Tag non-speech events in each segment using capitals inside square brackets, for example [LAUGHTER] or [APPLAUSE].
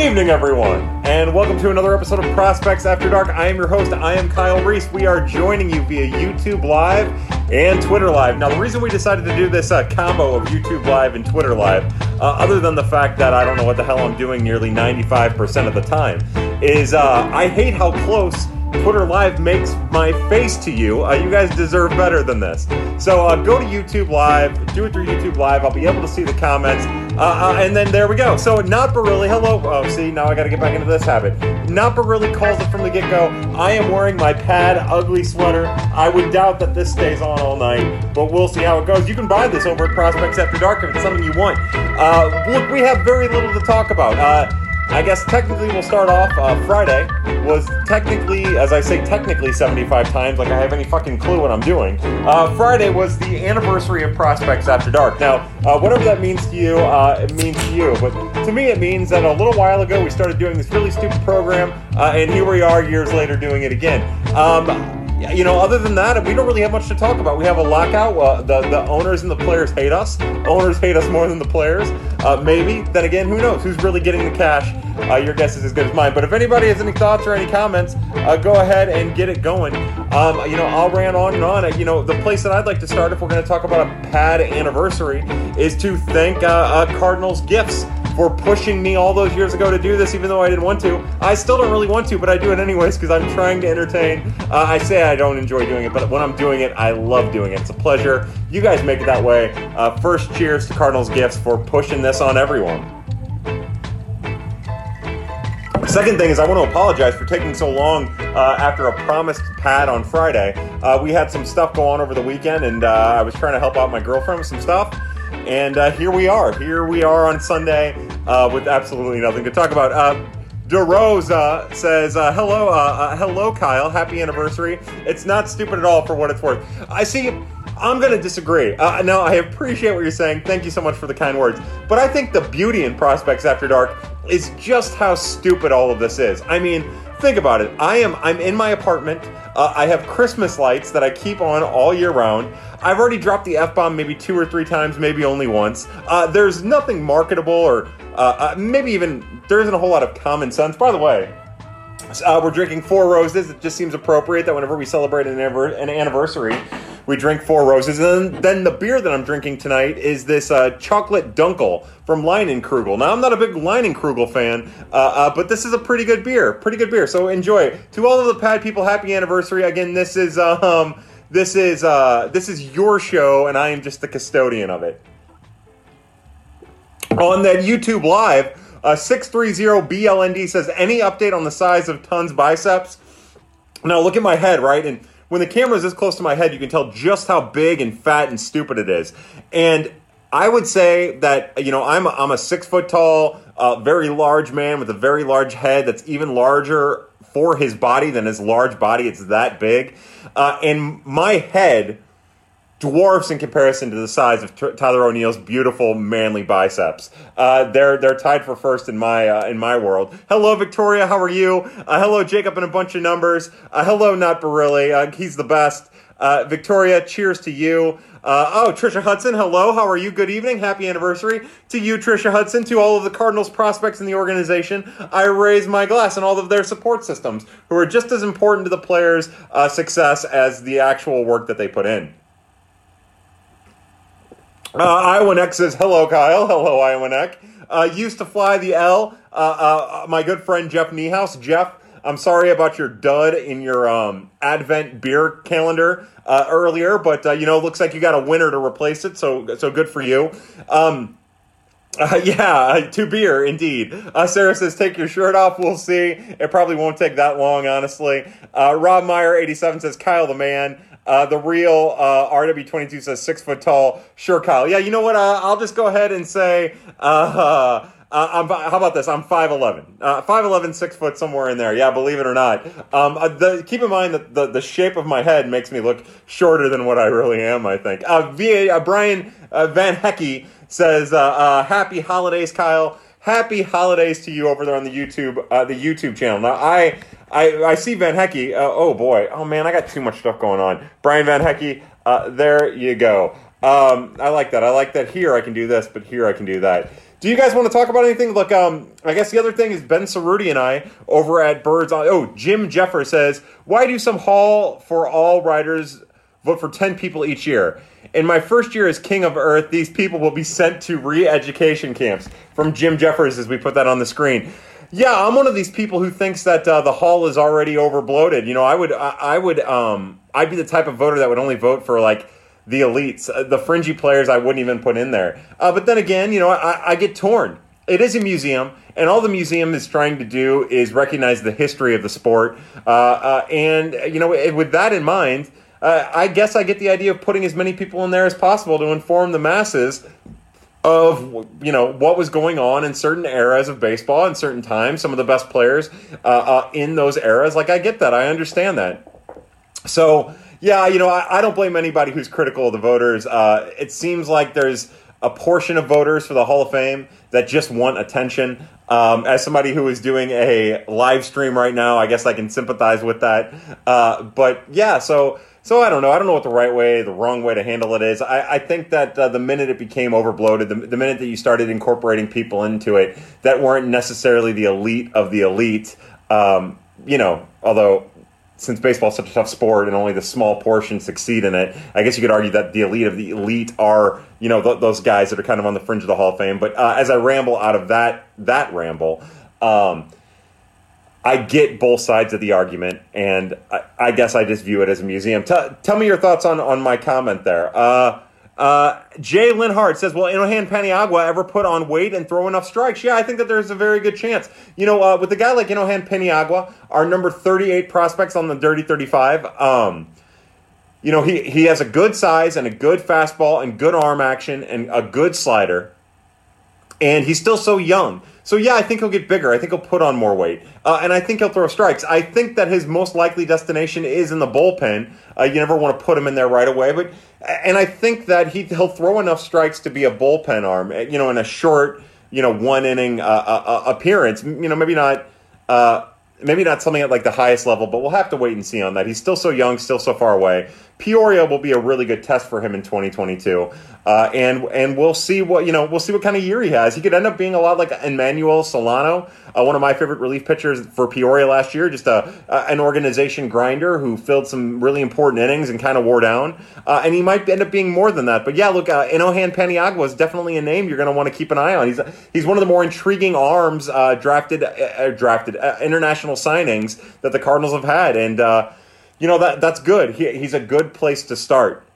evening, everyone, and welcome to another episode of Prospects After Dark. I am your host. I am Kyle Reese. We are joining you via YouTube Live and Twitter Live. Now, the reason we decided to do this uh, combo of YouTube Live and Twitter Live, uh, other than the fact that I don't know what the hell I'm doing nearly 95% of the time, is uh, I hate how close Twitter Live makes my face to you. Uh, you guys deserve better than this. So uh, go to YouTube Live, do it through YouTube Live. I'll be able to see the comments. Uh, uh, and then there we go. So not really. hello. Oh, see, now I got to get back into this habit. Not really calls it from the get go. I am wearing my pad ugly sweater. I would doubt that this stays on all night, but we'll see how it goes. You can buy this over at Prospects After Dark if it's something you want. Uh, look, we have very little to talk about. I guess technically we'll start off. Uh, Friday was technically, as I say, technically 75 times, like I have any fucking clue what I'm doing. Uh, Friday was the anniversary of Prospects After Dark. Now, uh, whatever that means to you, uh, it means to you. But to me, it means that a little while ago we started doing this really stupid program, uh, and here we are years later doing it again. Um, you know, other than that, we don't really have much to talk about. We have a lockout. Uh, the the owners and the players hate us. Owners hate us more than the players. Uh, maybe. Then again, who knows? Who's really getting the cash? Uh, your guess is as good as mine. But if anybody has any thoughts or any comments, uh, go ahead and get it going. Um, you know, I'll rant on and on. You know, the place that I'd like to start, if we're going to talk about a pad anniversary, is to thank uh, uh, Cardinals Gifts for pushing me all those years ago to do this, even though I didn't want to. I still don't really want to, but I do it anyways because I'm trying to entertain. Uh, I say I don't enjoy doing it, but when I'm doing it, I love doing it. It's a pleasure. You guys make it that way. Uh, first, cheers to Cardinals Gifts for pushing this on everyone. Second thing is, I want to apologize for taking so long uh, after a promised pad on Friday. Uh, we had some stuff go on over the weekend, and uh, I was trying to help out my girlfriend with some stuff. And uh, here we are. Here we are on Sunday uh, with absolutely nothing to talk about. Uh, DeRose uh, says, uh, "Hello, uh, uh, hello, Kyle. Happy anniversary. It's not stupid at all for what it's worth." I see. I'm going to disagree. Uh, no, I appreciate what you're saying. Thank you so much for the kind words. But I think the beauty in Prospects After Dark is just how stupid all of this is. I mean, think about it. I am I'm in my apartment. Uh, I have Christmas lights that I keep on all year round. I've already dropped the f bomb maybe two or three times, maybe only once. Uh, there's nothing marketable or uh, uh, maybe even there isn't a whole lot of common sense. By the way, uh, we're drinking four roses. It just seems appropriate that whenever we celebrate an, an anniversary, we drink four roses. And then, the beer that I'm drinking tonight is this uh, chocolate dunkel from Leinenkugel. Now, I'm not a big Leinenkugel fan, uh, uh, but this is a pretty good beer. Pretty good beer. So enjoy. To all of the pad people, happy anniversary. Again, this is um, this is uh, this is your show, and I am just the custodian of it. On that YouTube live, uh, 630BLND says, any update on the size of Ton's biceps? Now look at my head, right? And when the camera is this close to my head, you can tell just how big and fat and stupid it is. And I would say that you know I'm a, I'm a six foot tall, uh, very large man with a very large head that's even larger for his body than his large body. It's that big. Uh, and my head dwarfs in comparison to the size of T- Tyler O'Neill's beautiful, manly biceps. Uh, they're they're tied for first in my uh, in my world. Hello, Victoria. How are you? Uh, hello, Jacob, and a bunch of numbers. Uh, hello, not Barilli. Uh, he's the best. Uh, Victoria, cheers to you. Oh, Trisha Hudson, hello. How are you? Good evening. Happy anniversary to you, Trisha Hudson. To all of the Cardinals prospects in the organization, I raise my glass and all of their support systems, who are just as important to the players' success as the actual work that they put in. Uh, Iowa Neck says, hello, Kyle. Hello, Iowa. Uh, used to fly the L. Uh, uh, my good friend Jeff Niehaus. Jeff, I'm sorry about your dud in your um, Advent beer calendar uh, earlier, but uh, you know, looks like you got a winner to replace it. So, so good for you. Um, [LAUGHS] uh, yeah, to beer, indeed. Uh, Sarah says, take your shirt off. We'll see. It probably won't take that long, honestly. Uh, Rob Meyer, 87, says, Kyle the man. Uh, the real uh, RW22 says six foot tall. Sure, Kyle. Yeah, you know what? Uh, I'll just go ahead and say, uh, uh, how about this? I'm 5'11. Uh, 5'11, six foot, somewhere in there. Yeah, believe it or not. Um, uh, the, keep in mind that the, the shape of my head makes me look shorter than what I really am, I think. Uh, VA, uh, Brian uh, Van Hecky says, Happy holidays, Kyle. Happy holidays to you over there on the YouTube, the YouTube channel. Now, I I, I see Van Hecky. Uh, oh boy. Oh man, I got too much stuff going on. Brian Van Hecky. Uh, there you go. Um, I like that. I like that here I can do this, but here I can do that. Do you guys want to talk about anything? Look, um, I guess the other thing is Ben Cerruti and I over at Birds on. Oh, Jim Jeffer says, "Why do some Hall for All riders vote for ten people each year?" In my first year as King of Earth, these people will be sent to re-education camps. From Jim Jeffers, as we put that on the screen. Yeah, I'm one of these people who thinks that uh, the hall is already overbloated. You know, I would, I, I would, um, I'd be the type of voter that would only vote for like the elites, uh, the fringy players. I wouldn't even put in there. Uh, but then again, you know, I, I get torn. It is a museum, and all the museum is trying to do is recognize the history of the sport. Uh, uh, and you know, with that in mind, uh, I guess I get the idea of putting as many people in there as possible to inform the masses of you know what was going on in certain eras of baseball and certain times some of the best players uh, in those eras like i get that i understand that so yeah you know i, I don't blame anybody who's critical of the voters uh, it seems like there's a portion of voters for the hall of fame that just want attention um, as somebody who is doing a live stream right now i guess i can sympathize with that uh, but yeah so so I don't know. I don't know what the right way, the wrong way to handle it is. I, I think that uh, the minute it became overbloated, the, the minute that you started incorporating people into it that weren't necessarily the elite of the elite, um, you know, although since baseball is such a tough sport and only the small portion succeed in it, I guess you could argue that the elite of the elite are, you know, th- those guys that are kind of on the fringe of the Hall of Fame. But uh, as I ramble out of that that ramble, um, I get both sides of the argument, and I, I guess I just view it as a museum. T- tell me your thoughts on, on my comment there. Uh, uh, Jay Linhart says, "Will Inohan Paniagua ever put on weight and throw enough strikes?" Yeah, I think that there's a very good chance. You know, uh, with a guy like Inohan Paniagua, our number 38 prospects on the Dirty 35. Um, you know, he he has a good size and a good fastball and good arm action and a good slider, and he's still so young. So yeah, I think he'll get bigger. I think he'll put on more weight, uh, and I think he'll throw strikes. I think that his most likely destination is in the bullpen. Uh, you never want to put him in there right away, but and I think that he he'll throw enough strikes to be a bullpen arm. You know, in a short, you know, one inning uh, uh, uh appearance. You know, maybe not. Uh, maybe not something at like the highest level, but we'll have to wait and see on that. He's still so young, still so far away. Peoria will be a really good test for him in 2022, uh, and and we'll see what you know. We'll see what kind of year he has. He could end up being a lot like Emmanuel Solano, uh, one of my favorite relief pitchers for Peoria last year. Just a, an organization grinder who filled some really important innings and kind of wore down. Uh, and he might end up being more than that. But yeah, look, uh, Inohan Paniagua is definitely a name you're going to want to keep an eye on. He's he's one of the more intriguing arms uh, drafted uh, drafted international signings that the Cardinals have had, and you know that that's good. He, he's a good place to start.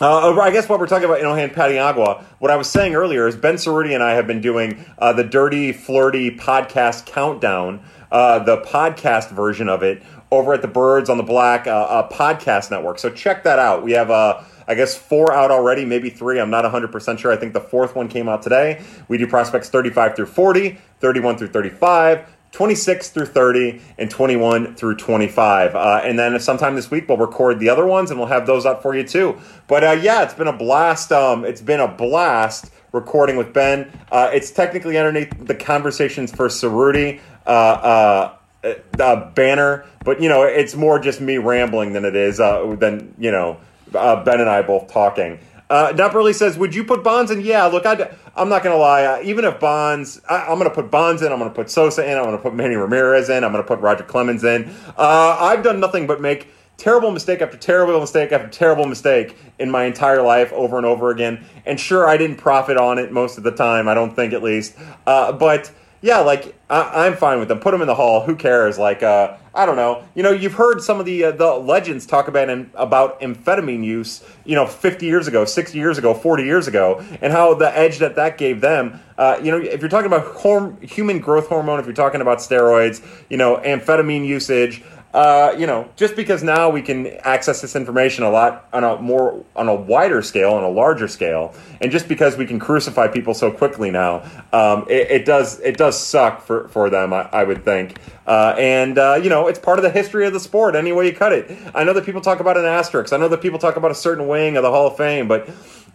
Uh, I guess what we're talking about, Inohan Paniagua, what I was saying earlier is Ben Cerruti and I have been doing uh, the Dirty Flirty podcast countdown, uh, the podcast version of it, over at the Birds on the Black uh, uh, podcast network. So check that out. We have, uh, I guess, four out already, maybe three. I'm not 100% sure. I think the fourth one came out today. We do prospects 35 through 40, 31 through 35, 26 through 30 and 21 through 25. Uh, and then sometime this week we'll record the other ones and we'll have those up for you too. But uh, yeah, it's been a blast. Um, it's been a blast recording with Ben. Uh, it's technically underneath the conversations for Cerruti uh, uh, uh, banner, but you know it's more just me rambling than it is than you know Ben and I both talking. Uh, really says, "Would you put Bonds in?" Yeah, look, i am not to lie. Uh, even if Bonds, I, am to put Bonds in. I'm to put Sosa in. I'm to put Manny Ramirez in. I'm to put Roger Clemens in. Uh, I've done nothing but make terrible mistake after terrible mistake after terrible mistake in my entire life over and over again. And sure, I didn't profit on it most of the time. I don't think, at least. Uh, but yeah, like I, am fine with them. Put them in the hall. Who cares? Like, uh, I don't know. You know, you've heard some of the uh, the legends talk about about amphetamine use. You know, 50 years ago, 60 years ago, 40 years ago, and how the edge that that gave them. Uh, you know, if you're talking about horm- human growth hormone, if you're talking about steroids, you know, amphetamine usage uh, you know, just because now we can access this information a lot on a more on a wider scale, on a larger scale, and just because we can crucify people so quickly now, um, it, it, does it does suck for for them. I, I would think, uh, and uh, you know, it's part of the history of the sport. Any way you cut it, I know that people talk about an asterisk. I know that people talk about a certain wing of the Hall of Fame, but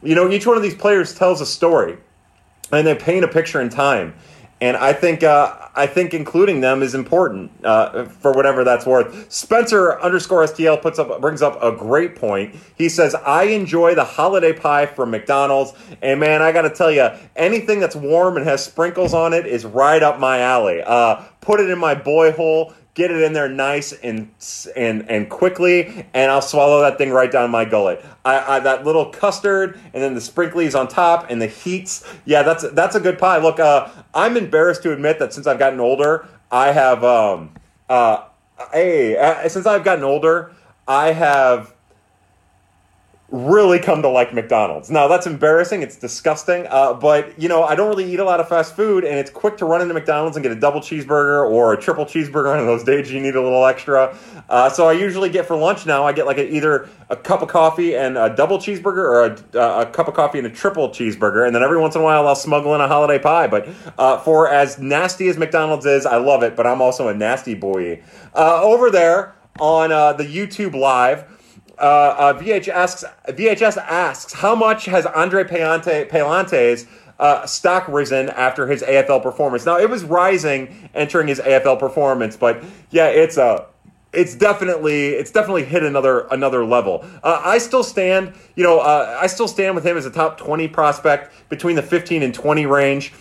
you know, each one of these players tells a story, and they paint a picture in time. And I think uh, I think including them is important uh, for whatever that's worth. Spencer underscore STL puts up brings up a great point. He says I enjoy the holiday pie from McDonald's, and man, I got to tell you, anything that's warm and has sprinkles on it is right up my alley. Uh, put it in my boy hole get it in there nice and and and quickly, and I'll swallow that thing right down my gullet. I, I, that little custard, and then the sprinklies on top, and the heats. Yeah, that's that's a good pie. Look, uh, I'm embarrassed to admit that since I've gotten older, I have um uh hey uh, since I've gotten older, I have really come to like McDonald's. Now that's embarrassing. It's disgusting. Uh, but you know, I don't really eat a lot of fast food, and it's quick to run into McDonald's and get a double cheeseburger or a triple cheeseburger on those days you need a little extra. Uh, so I usually get for lunch now. I get like a, either a cup of coffee and a double cheeseburger, or a, uh, a, cup of coffee and a triple cheeseburger, and then every once in a while I'll smuggle in a holiday pie. But uh, for as nasty as McDonald's is, I love it. But I'm also a nasty boy. Uh, over there on the YouTube live uh, uh, VH asks, VHS asks, how much has Andre Pallante, Pallante's uh, stock risen after his AFL performance? Now it was rising entering his AFL performance, but yeah, it's a uh, it's definitely it's definitely hit another another level. Uh, I still stand, you know, uh, I still stand with him as a top twenty prospect between the fifteen and twenty range.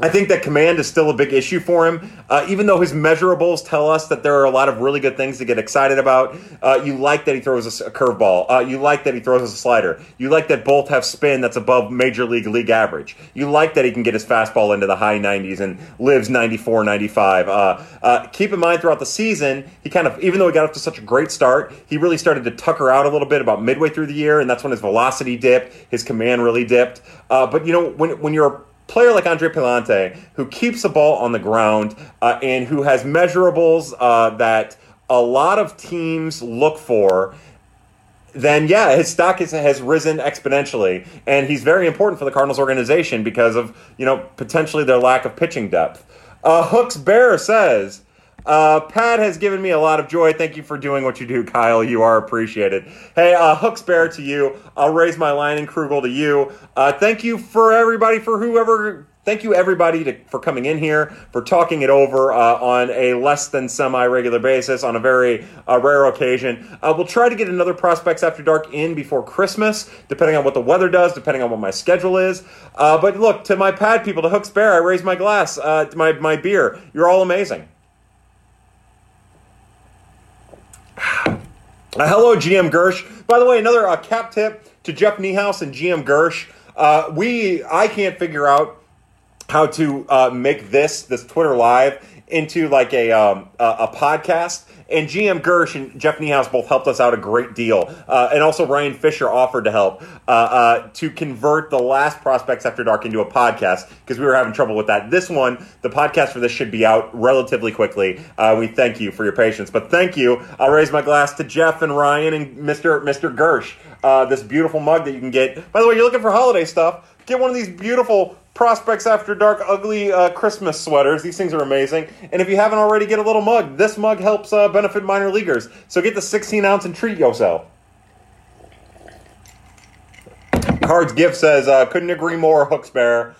I think that command is still a big issue for him, uh, even though his measurables tell us that there are a lot of really good things to get excited about. Uh, you like that he throws a, a curveball. Uh, you like that he throws a slider. You like that both have spin that's above major league league average. You like that he can get his fastball into the high 90s and lives 94, 95. Uh, uh, keep in mind throughout the season, he kind of, even though he got off to such a great start, he really started to tucker out a little bit about midway through the year, and that's when his velocity dipped, his command really dipped. Uh, but you know, when when you're player like Andre Pallante, who keeps the ball on the ground uh, and who has measurables uh, that a lot of teams look for, then yeah, his stock is, has risen exponentially, and he's very important for the Cardinals organization because of you know potentially their lack of pitching depth. Uh, Hooks Bear says. Uh, Pat has given me a lot of joy. Thank you for doing what you do, Kyle. You are appreciated. Hey, uh, Hooks Bear to you. I'll raise my line and Krugel to you. Uh, thank you for everybody, for whoever. Thank you everybody to, for coming in here, for talking it over uh, on a less than semi regular basis on a very uh, rare occasion. Uh, we'll try to get another Prospects After Dark in before Christmas, depending on what the weather does, depending on what my schedule is. But look, to my pad people, to Hooks Bear, I raise my glass, my, my beer. You're all amazing. Uh, hello, GM Gersh. By the way, another uh, cap tip to Jeff Niehaus and GM Gersh. Uh, we I can't figure out how to uh, make this this Twitter live into like a um, a, a podcast and GM Gersh and Jeff Niehaus both helped us out a great deal. Uh, and also Ryan Fisher offered to help uh, uh, to convert the last Prospects After Dark into a podcast because we were having trouble with that. This one, the podcast for this should be out relatively quickly. Uh, we thank you for your patience. But thank you. I'll raise my glass to Jeff and Ryan and Mr. Mr. Gersh. Uh, this beautiful mug that you can get. By the way, you're looking for holiday stuff. Get one of these beautiful Prospects After Dark ugly uh, Christmas sweaters. These things are amazing. And if you haven't already, get a little mug. This mug helps uh, benefit minor leaguers. So get the 16 ounce and treat yourself. Cards Gift says, uh, couldn't agree more, Hooks Bear.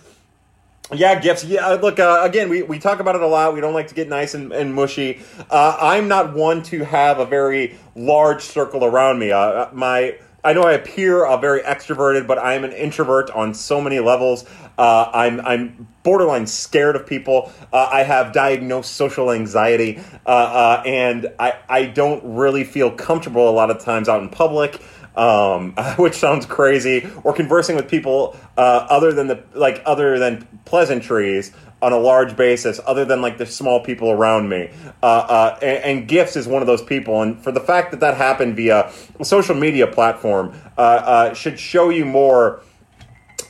Yeah, gifts. Yeah, uh, look, uh, again, we, we talk about it a lot. We don't like to get nice and, and mushy. Uh, I'm not one to have a very large circle around me. Uh, my I know I appear uh, very extroverted, but I am an introvert on so many levels. Uh, I'm I'm borderline scared of people. Uh, I have diagnosed social anxiety, uh, uh, and I I don't really feel comfortable a lot of times out in public. Um, [LAUGHS] which sounds crazy, or conversing with people uh, other than the like other than pleasantries on a large basis, other than like the small people around me. Uh, uh, and, and, Gifts is one of those people. And for the fact that that happened via a social media platform, uh, uh should show you more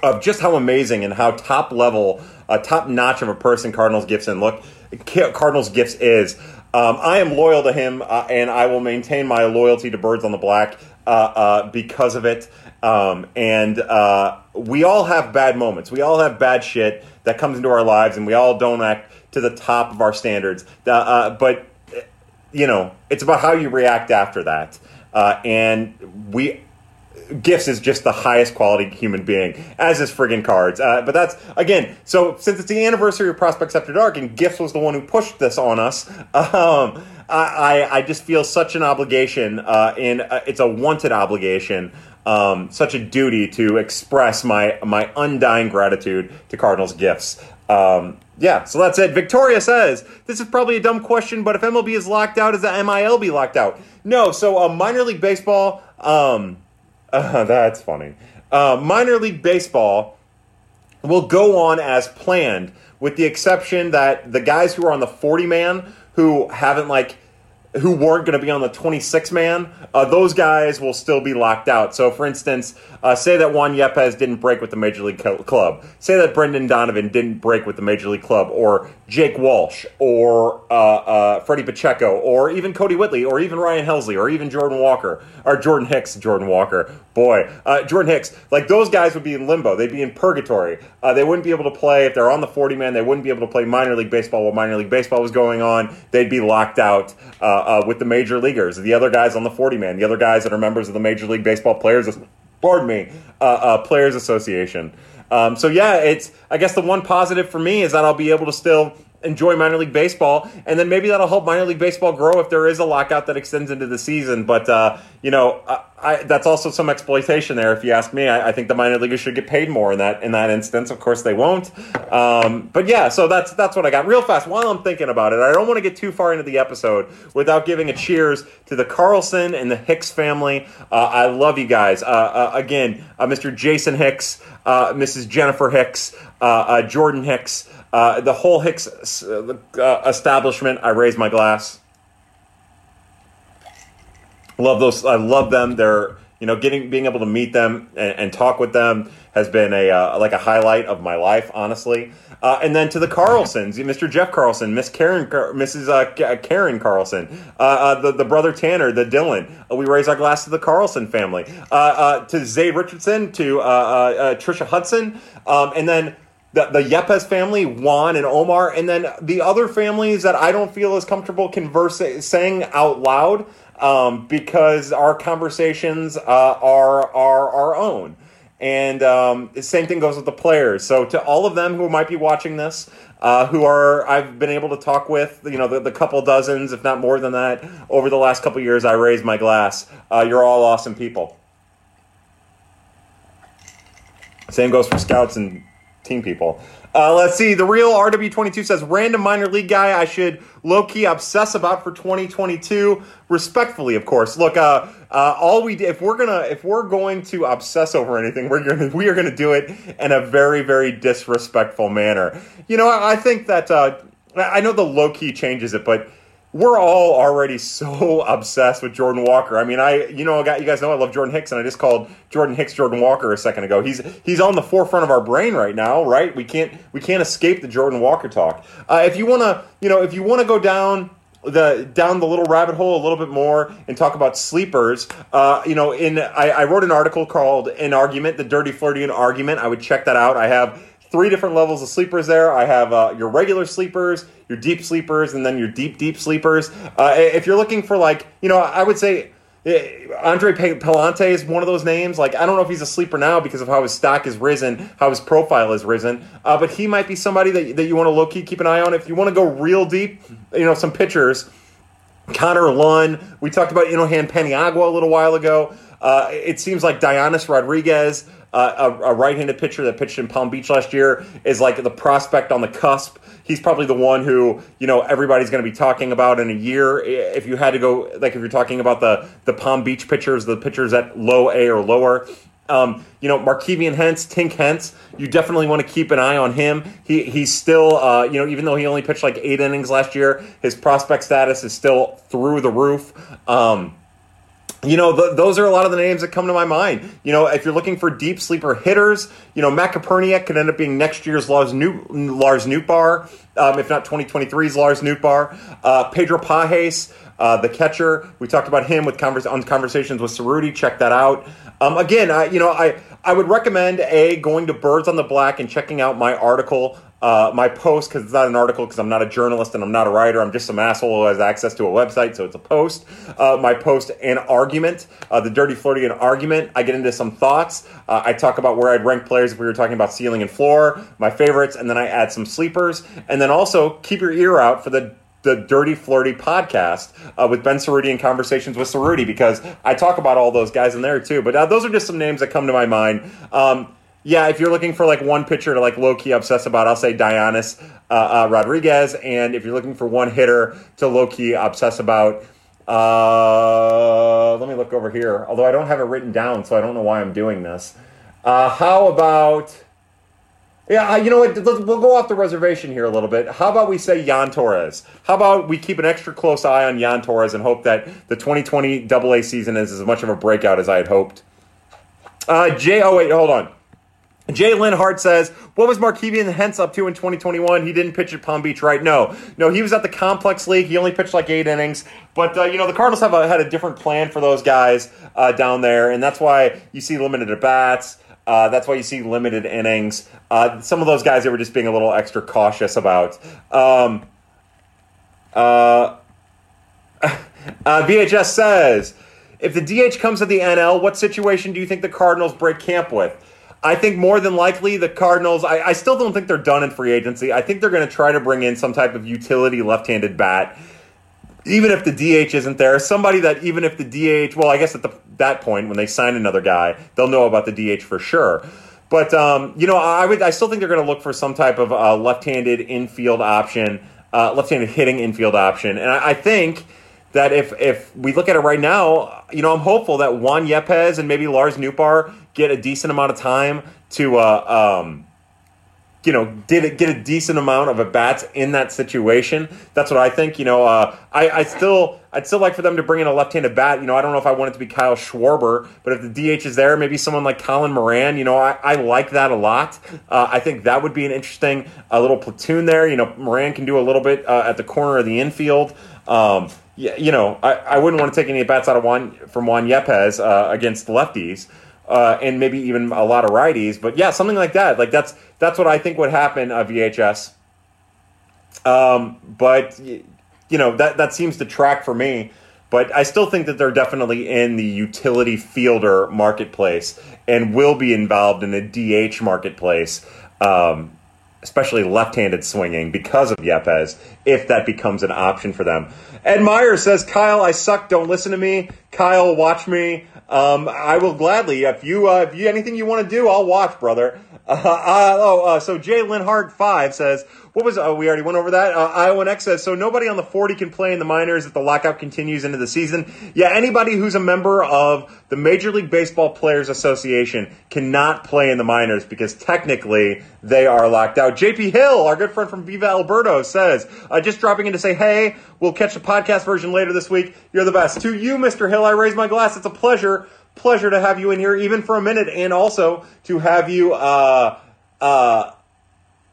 of just how amazing and how top level, uh, top notch of a person Cardinals Gifts and look, Cardinals Gifts is. Um, I am loyal to him, uh, and I will maintain my loyalty to Birds on the Black because of it. Um, and we all have bad moments. We all have bad shit that comes into our lives, and we all don't act to the top of our standards. Uh, but you know, it's about how you react after that. Uh, and we, Gifts is just the highest quality human being, as is friggin' cards. Uh, but that's again. So since it's the anniversary of Prospects After Dark, and Gifts was the one who pushed this on us, [LAUGHS] um, I, I just feel such an obligation, uh, and uh, it's a wanted obligation, um, such a duty to express my my undying gratitude to Cardinals Gifts. Um, yeah, so that's it. Victoria says this is probably a dumb question, but if MLB is locked out, is the MILB locked out? No. So uh, minor league baseball. Um, uh, [LAUGHS] that's funny. Uh, minor league baseball will go on as planned, with the exception that the guys who are on the 40 man who haven't like who weren't going to be on the 26 man, uh, those guys will still be locked out. So, for instance, uh, say that Juan Yepez didn't break with the Major League co- Club. Say that Brendan Donovan didn't break with the Major League Club, or Jake Walsh, or uh, uh Freddy Pacheco, or even Kodi Whitley, or even Ryan Helsley, or even Jordan Walker, or Jordan Hicks, Jordan Walker. Boy, uh, Jordan Hicks, like those guys would be in limbo. They'd be in purgatory. Uh, they wouldn't be able to play, if they're on the 40 man, they wouldn't be able to play minor league baseball while minor league baseball was going on. They'd be locked out with the major leaguers, the other guys on the 40 man, the other guys that are members of the Major League Baseball Players, pardon me, uh, uh, Players Association. Um, so yeah, it's I guess the one positive for me is that I'll be able to still enjoy minor league baseball, and then maybe that'll help minor league baseball grow if there is a lockout that extends into the season. But uh, you know, I, I, that's also some exploitation there. If you ask me, I, I, think the minor leaguers should get paid more in that in that instance. Of course, they won't. Um, but yeah, so that's that's what I got. Real fast, while I'm thinking about it, I don't want to get too far into the episode without giving a cheers to the Carlson and the Hicks family. Uh, I love you guys. Uh, uh again, uh, Mr. Jason Hicks, uh, Mrs. Jennifer Hicks, Jordan Hicks. Uh, the whole Hicks uh, establishment, I raise my glass. Love those. I love them. They're you know getting being able to meet them and, and talk with them has been a uh, like a highlight of my life, honestly. Uh, and then to the Carlsons, Mr. Jeff Carlson, Miss Karen, Mrs. Uh, Karen Carlson, uh, uh, the, the brother Tanner, the Dylan. Uh, we raise our glass to the Carlson family. to Zay Richardson, to Trisha Hudson, um, and then the, the Yepez family, Juan and Omar, and then the other families that I don't feel as comfortable conversing saying out loud um, because our conversations uh, are, are our own. And um, the same thing goes with the players. So to all of them who might be watching this, uh, who are I've been able to talk with, you know, the, the, couple dozens, if not more than that, over the last couple years, I raised my glass. Uh, you're all awesome people. Same goes for scouts and team people. Uh, let's see. The real RW22 says random minor league guy I should low key obsess about for 2022. Respectfully, of course. Look, uh, uh, all we if we're gonna if we're going to obsess over anything, we're gonna [LAUGHS] we are gonna do it in a very very disrespectful manner. You know, I, I think that uh, I know the low key changes it, but we're all already so [LAUGHS] obsessed with Jordan Walker. I mean, I you know, I got you guys know I love Jordan Hicks, and I just called Jordan Hicks Jordan Walker a second ago. He's he's on the forefront of our brain right now, right? We can't we can't escape the Jordan Walker talk. Uh, if you want to, you know, if you want to go down the down the little rabbit hole a little bit more and talk about sleepers. Uh, you know, in I, I, wrote an article called "An Argument: The Dirty Flirting Argument." I would check that out. I have three different levels of sleepers there. I have uh, your regular sleepers, your deep sleepers, and then your deep, deep sleepers. Uh, if you're looking for, like, you know, I would say eh, Andre Pallante is one of those names. Like, I don't know if he's a sleeper now because of how his stock has risen, how his profile has risen, uh, but he might be somebody that, that you want to low key keep an eye on. If you want to go real deep, you know, some pitchers. Connor Lunn. We talked about Inohan Paniagua a little while ago. Uh, it seems like Dionis Rodriguez uh, a, a, right-handed pitcher that pitched in Palm Beach last year is like the prospect on the cusp. He's probably the one who you know everybody's going to be talking about in a year. If you had to go, like if you're talking about the the Palm Beach pitchers, the pitchers at low A or lower. Um, you know, Markevian Hence, Tink Hence, you definitely want to keep an eye on him. He he's still, uh, you know, even though he only pitched like eight innings last year, his prospect status is still through the roof. Um, you know, those are a lot of the names that come to my mind. You know, if you're looking for deep sleeper hitters, you know, Matt Koperniak could end up being next year's Lars, New, Lars Nootbaar, um, if not 2023's Lars Nootbaar. Uh, Pedro Pajes, uh, the catcher, we talked about him with on conversations with Cerruti. Check that out. Um, again, I, you know, I I would recommend a going to Birds on the Black and checking out my article uh, my post because it's not an article because I'm not a journalist and I'm not a writer. I'm just some asshole who has access to a website, so it's a post. Uh, my post and argument, uh, the Dirty Floridian argument. I get into some thoughts. Uh, I talk about where I'd rank players if we were talking about ceiling and floor, my favorites, and then I add some sleepers. And then also keep your ear out for the the Dirty Flirty podcast uh, with Ben Cerruti and Conversations with Cerruti because I talk about all those guys in there too. But uh, those are just some names that come to my mind. Um, yeah, if you're looking for like one pitcher to like low key obsess about, I'll say Dionis uh, uh, Rodriguez. And if you're looking for one hitter to low key obsess about, uh, let me look over here. Although I don't have it written down, so I don't know why I'm doing this. Uh, how about? Yeah, you know what? We'll go off the reservation here a little bit. How about we say Yan Torres? How about we keep an extra close eye on Yan Torres and hope that the 2020 AA season is as much of a breakout as I had hoped? Uh, J. Oh wait, hold on. Jay Linhart says, What was Markevian Hence up to in 2021? He didn't pitch at Palm Beach, right? No. No, he was at the Complex League. He only pitched like eight innings. But, uh, you know, the Cardinals have a, had a different plan for those guys uh, down there, and that's why you see limited at bats. Uh, that's why you see limited innings. Uh, some of those guys they were just being a little extra cautious about. Um, uh, VHS [LAUGHS] uh, says, If the DH comes to the NL, what situation do you think the Cardinals break camp with? I think more than likely the Cardinals. I, I still don't think they're done in free agency. I think they're going to try to bring in some type of utility left-handed bat, even if the DH isn't there. Somebody that even if the DH, well, I guess at the, that point when they sign another guy, they'll know about the DH for sure. But um, you know, I would. I still think they're going to look for some type of uh, left-handed infield option, uh, left-handed hitting infield option, and I, I think that if if we look at it right now, you know, I'm hopeful that Juan Yepez and maybe Lars Nootbaar get a decent amount of time to, uh, um, you know, did get a decent amount of at bats in that situation. That's what I think. You know, uh, I, I still I'd still like for them to bring in a left-handed bat. You know, I don't know if I want it to be Kyle Schwarber, but if the DH is there, maybe someone like Colin Moran. You know, I, I like that a lot. Uh, I think that would be an interesting uh, little platoon there. You know, Moran can do a little bit uh, at the corner of the infield. Um, you know, I, I wouldn't want to take any bats out of Juan from Juan Yepez uh, against lefties uh, and maybe even a lot of righties. But yeah, something like that. Like that's that's what I think would happen uh, VHS. Um, but you know that that seems to track for me. But I still think that they're definitely in the utility fielder marketplace and will be involved in the DH marketplace, um, especially left-handed swinging because of Yepez, if that becomes an option for them. Ed Meyer says, "Kyle, I suck. Don't listen to me. Kyle, watch me. Um, I will gladly if you uh, if you anything you want to do, I'll watch, brother. Uh, [LAUGHS] uh, oh, uh, so Jay Linhart five says, what was? Oh, we already went over that. Uh, Iowa X says so. Nobody on the forty can play in the minors if the lockout continues into the season. Yeah, anybody who's a member of the Major League Baseball Players Association cannot play in the minors because technically they are locked out. JP Hill, our good friend from Viva El Birdos, says uh, just dropping in to say, hey, we'll catch the podcast version later this week. You're the best. To you, Mr. Hill, I raise my glass. It's a pleasure, pleasure to have you in here, even for a minute, and also to have you. Uh, uh,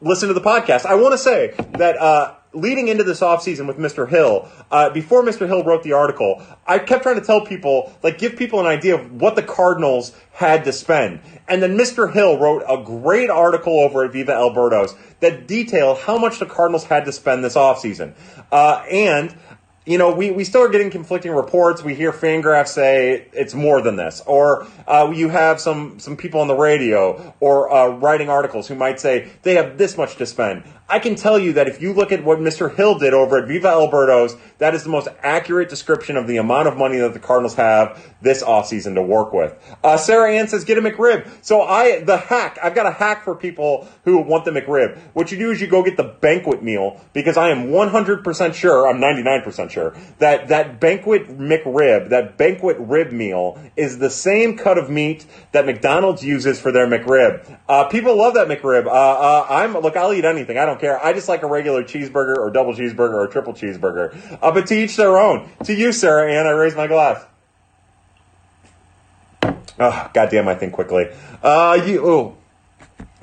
listen to the podcast. I want to say that uh, leading into this offseason with Mr. Hill, uh, before Mr. Hill wrote the article, I kept trying to tell people, like, give people an idea of what the Cardinals had to spend. And then Mr. Hill wrote a great article over at Viva El Birdos that detailed how much the Cardinals had to spend this offseason. Uh, and you know, we, we still are getting conflicting reports. We hear Fangraphs say it's more than this, or uh, you have some some people on the radio or uh, writing articles who might say they have this much to spend. I can tell you that if you look at what Mr. Hill did over at Viva El Birdos, that is the most accurate description of the amount of money that the Cardinals have this offseason to work with. Uh, Sarah Ann says, get a McRib. So I, the hack, I've got a hack for people who want the McRib. What you do is you go get the banquet meal because I am 100% sure, I'm 99% sure, that that banquet McRib, that banquet rib meal is the same cut of meat that McDonald's uses for their McRib. Uh, people love that McRib. Uh, uh I'm, look, I'll eat anything. I don't don't care. I just like a regular cheeseburger or double cheeseburger or triple cheeseburger. Uh, but to each their own. To you, Sarah Ann, I raise my glass. Oh, goddamn, I think quickly. Uh, you, oh,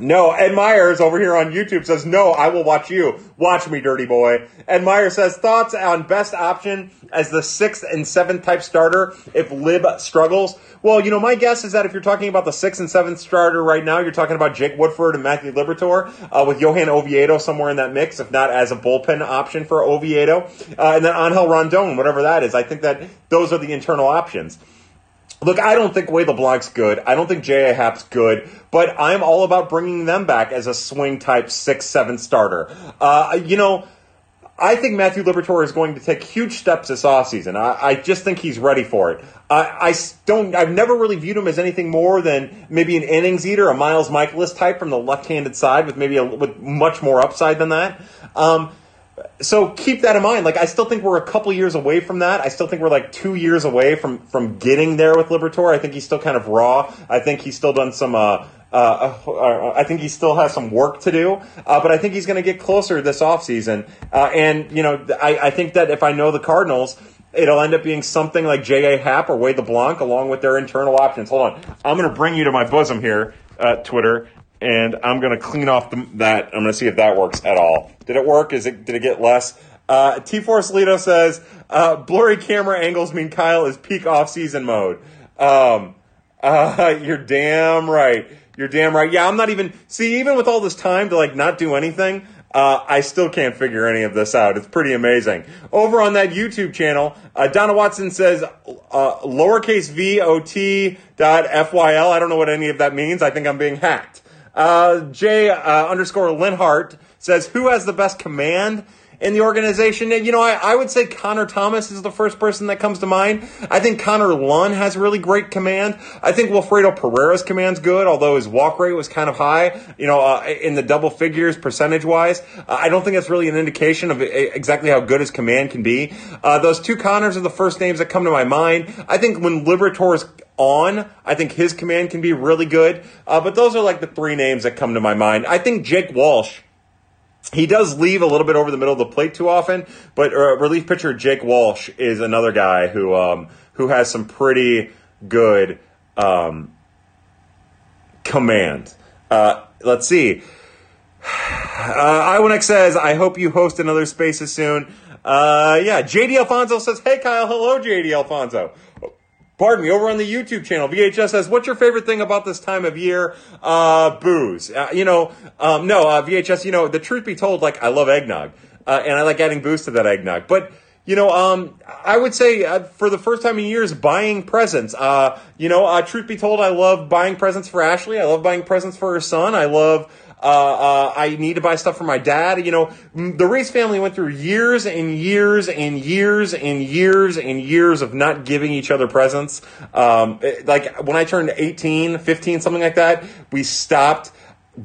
No, Ed Myers over here on YouTube says, No, I will watch you. Watch me, dirty boy. Ed Myers says, Thoughts on best option as the sixth and seventh type starter if Lib struggles? Well, you know, my guess is that if you're talking about the sixth and seventh starter right now, you're talking about Jake Woodford and Matthew Liberatore uh, with Johan Oviedo somewhere in that mix, if not as a bullpen option for Oviedo. Uh, and then Angel Rondon, whatever that is. I think that those are the internal options. Look, I don't think Wade LeBlanc's good. I don't think J.A. Happ's good, but I'm all about bringing them back as a swing type six, seven starter. Uh, you know, I think Matthew Liberatore is going to take huge steps this offseason. I, I just think he's ready for it. I, I don't. I've never really viewed him as anything more than maybe an innings eater, a Miles Mikolas type from the left-handed side with maybe a, with much more upside than that. Um, so keep that in mind. Like I still think we're a couple years away from that. I still think we're like two years away from from getting there with Liberatore. I think he's still kind of raw. I think he's still done some. Uh, uh, uh, I think he still has some work to do, uh, but I think he's going to get closer this offseason. Uh, and, you know, I, I think that if I know the Cardinals, it'll end up being something like J.A. Happ or Wade LeBlanc along with their internal options. Hold on. I'm going to bring you to my bosom here, uh, Twitter, and I'm going to clean off the, that. I'm going to see if that works at all. Did it work? Is it? Did it get less? Uh, T Force Lito says uh, blurry camera angles mean Kyle is peak off season mode. Um, [LAUGHS] uh, you're damn right. You're damn right. Yeah, I'm not even see even with all this time to like not do anything. Uh, I still can't figure any of this out. It's pretty amazing. Over on that YouTube channel, uh, Donna Watson says uh, lowercase v o t dot fyl. I don't know what any of that means. I think I'm being hacked. Uh, J uh, underscore Linhart says, "Who has the best command?" In the organization. You know, I, I, would say Connor Thomas is the first person that comes to mind. I think Connor Lunn has really great command. I think Wilfredo Pereira's command's good, although his walk rate was kind of high, you know, uh, in the double figures percentage wise. Uh, I don't think that's really an indication of exactly how good his command can be. Uh, those two Connors are the first names that come to my mind. I think when Liberatore's on. I think his command can be really good. Uh, but those are like the three names that come to my mind. I think Jake Walsh he does leave a little bit over the middle of the plate too often, but uh, relief pitcher Jake Walsh is another guy who um, who has some pretty good um, command. Uh, let's see. Uh, Iwanek says, "I hope you host another Spaces soon." Uh, yeah, JD Alfonso says, "Hey Kyle, hello JD Alfonso." Pardon me, over on the YouTube channel, VHS says, what's your favorite thing about this time of year? Uh, booze. Uh, you know, um, no, uh, VHS, you know, the truth be told, like, I love eggnog. Uh, and I like adding booze to that eggnog. But, you know, um, I would say uh, for the first time in years, buying presents. Uh, you know, uh, truth be told, I love buying presents for Ashley. I love buying presents for her son. I love uh, uh, I need to buy stuff for my dad. You know, the Reese family went through years and years and years and years and years of not giving each other presents. Um, it, like when I turned 18, 15, something like that, we stopped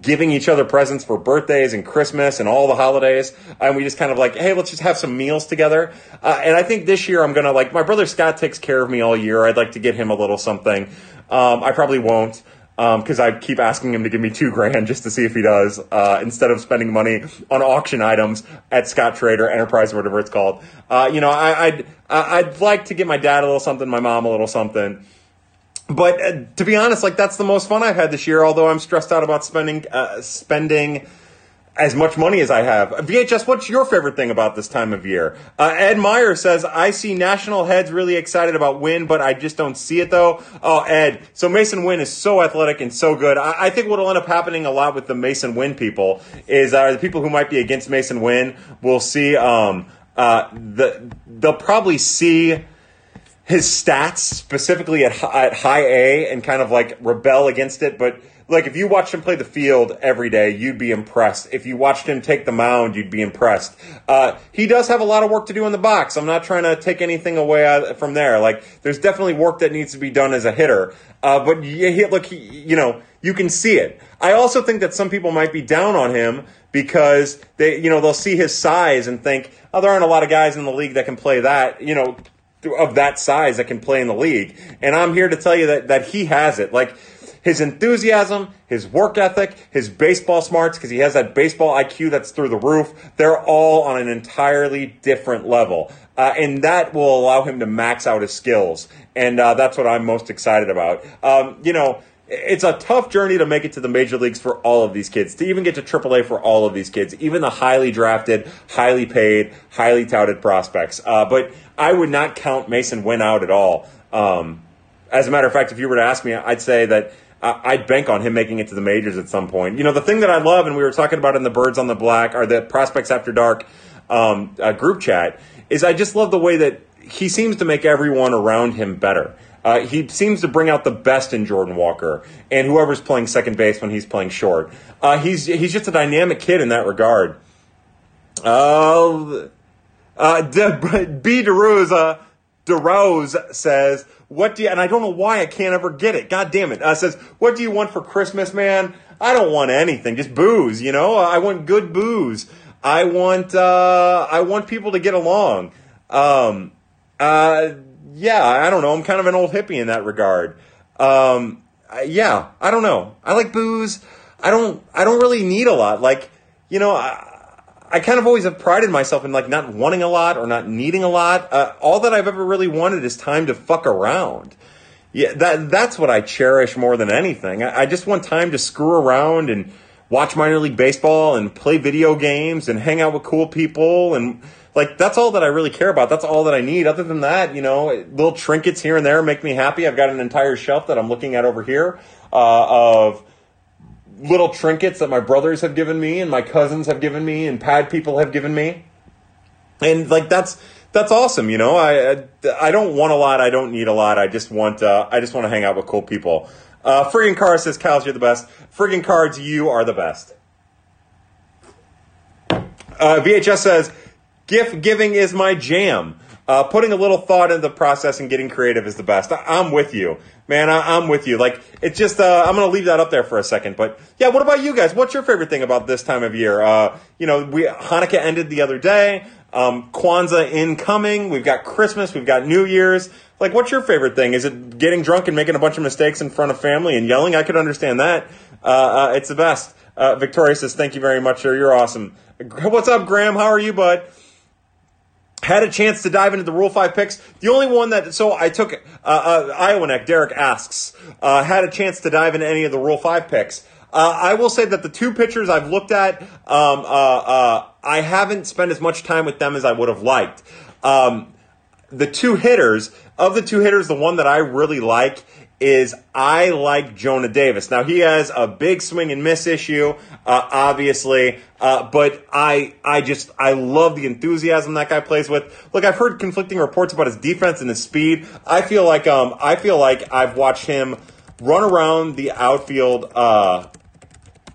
giving each other presents for birthdays and Christmas and all the holidays. And we just kind of like, hey, let's just have some meals together. Uh, and I think this year I'm going to like, my brother Scott takes care of me all year. I'd like to get him a little something. Um, I probably won't because um, I keep asking him to give me two grand just to see if he does, uh, instead of spending money on auction items at Scott Trader Enterprise or whatever it's called. Uh, you know, I, I'd I'd like to get my dad a little something, my mom a little something. But uh, to be honest, like that's the most fun I've had this year. Although I'm stressed out about spending uh, spending as much money as I have. VHS, what's your favorite thing about this time of year? Uh, Ed Meyer says, I see national heads really excited about Winn, but I just don't see it though. Oh, Ed. So Masyn Winn is so athletic and so good. I, I think what will end up happening a lot with the Masyn Winn people is uh, the people who might be against Masyn Winn will see, um, uh, the, they'll probably see his stats specifically at, at high A and kind of like rebel against it, but like if you watched him play the field every day, you'd be impressed. If you watched him take the mound, you'd be impressed. Uh, he does have a lot of work to do in the box. I'm not trying to take anything away from there. Like there's definitely work that needs to be done as a hitter. Uh, but he, look, he, you know, you can see it. I also think that some people might be down on him because they, you know, they'll see his size and think, oh, there aren't a lot of guys in the league that can play that, you know, of that size that can play in the league. And I'm here to tell you that that he has it. Like his enthusiasm, his work ethic, his baseball smarts, because he has that baseball IQ that's through the roof, they're all on an entirely different level. Uh, and that will allow him to max out his skills. And uh, that's what I'm most excited about. Um, you know, it's a tough journey to make it to the major leagues for all of these kids, to even get to AAA for all of these kids, even the highly drafted, highly paid, highly touted prospects. Uh, but I would not count Masyn Winn out at all. Um, as a matter of fact, if you were to ask me, I'd say that I'd bank on him making it to the majors at some point. You know, the thing that I love, and we were talking about in the Birds on the Black, or the Prospects After Dark um, uh, group chat, is I just love the way that he seems to make everyone around him better. Uh, he seems to bring out the best in Jordan Walker and whoever's playing second base when he's playing short. Uh, he's he's just a dynamic kid in that regard. Uh, uh, De, [LAUGHS] B. DeRosa, DeRose says, "What do you?" And I don't know why I can't ever get it. God damn it! Uh, says, "What do you want for Christmas, man?" I don't want anything, just booze. You know, I want good booze. I want uh, I want people to get along. Um, uh, yeah, I don't know. I'm kind of an old hippie in that regard. Um, yeah, I don't know. I like booze. I don't. I don't really need a lot. Like, you know, I, I kind of always have prided myself in like not wanting a lot or not needing a lot. Uh, all that I've ever really wanted is time to fuck around. Yeah, that that's what I cherish more than anything. I, I just want time to screw around and watch minor league baseball and play video games and hang out with cool people and like that's all that I really care about. That's all that I need. Other than that, you know, little trinkets here and there make me happy. I've got an entire shelf that I'm looking at over here uh, of little trinkets that my brothers have given me and my cousins have given me and pad people have given me, and like that's that's awesome. You know, I I don't want a lot. I don't need a lot. I just want uh, I just want to hang out with cool people. Uh, Friggin' Car says, Cows, you're the best. Friggin' Cards, you are the best. Uh, VHS says, Gift giving is my jam. Uh, putting a little thought into the process and getting creative is the best. I- am with you, man. I- am with you. Like it's just uh, I'm gonna leave that up there for a second. But yeah, what about you guys? What's your favorite thing about this time of year? Uh, you know, we Hanukkah ended the other day. Um, Kwanzaa incoming. We've got Christmas. We've got New Year's. Like, what's your favorite thing? Is it getting drunk and making a bunch of mistakes in front of family and yelling? I could understand that. Uh, uh, it's the best. Uh, Victoria says, "Thank you very much, sir. You're awesome." What's up, Graham? How are you, bud? Had a chance to dive into the Rule 5 picks. The only one that, so I took, uh, uh, Iowa Neck, Derek asks, uh, had a chance to dive into any of the Rule 5 picks. Uh, I will say that the two pitchers I've looked at, um, uh, uh, I haven't spent as much time with them as I would have liked. Um, the two hitters, of the two hitters, the one that I really like is I like Jonah Davis. Now he has a big swing and miss issue, uh, obviously, uh, but I I just I love the enthusiasm that guy plays with. Look, I've heard conflicting reports about his defense and his speed. I feel like um I feel like I've watched him run around the outfield, uh,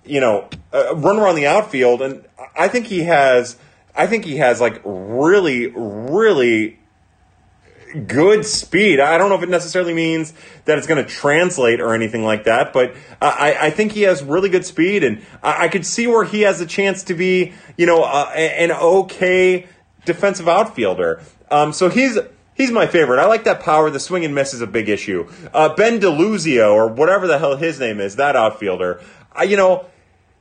you know, uh, run around the outfield, and I think he has. I think he has like really, really good speed. I don't know if it necessarily means that it's going to translate or anything like that, but I, I think he has really good speed, and I, I could see where he has a chance to be, you know, uh, an okay defensive outfielder. Um, so he's he's my favorite. I like that power. The swing and miss is a big issue. Uh, ben DeLuzio or whatever the hell his name is, that outfielder. I, you know,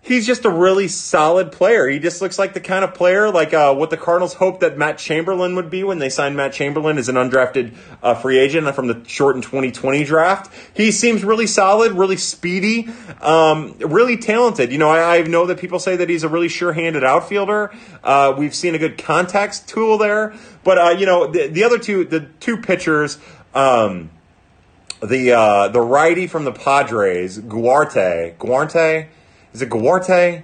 he's just a really solid player. He just looks like the kind of player like uh, what the Cardinals hoped that Matt Chamberlain would be when they signed Matt Chamberlain as an undrafted uh, free agent from the shortened 2020 draft. He seems really solid, really speedy, um, really talented. You know, I, I, know that people say that he's a really sure-handed outfielder. Uh, we've seen a good contact tool there, but uh, you know, the, the, other two, the two pitchers. Um, the uh, the righty from the Padres, Guarte, Guarte, is it Guarte?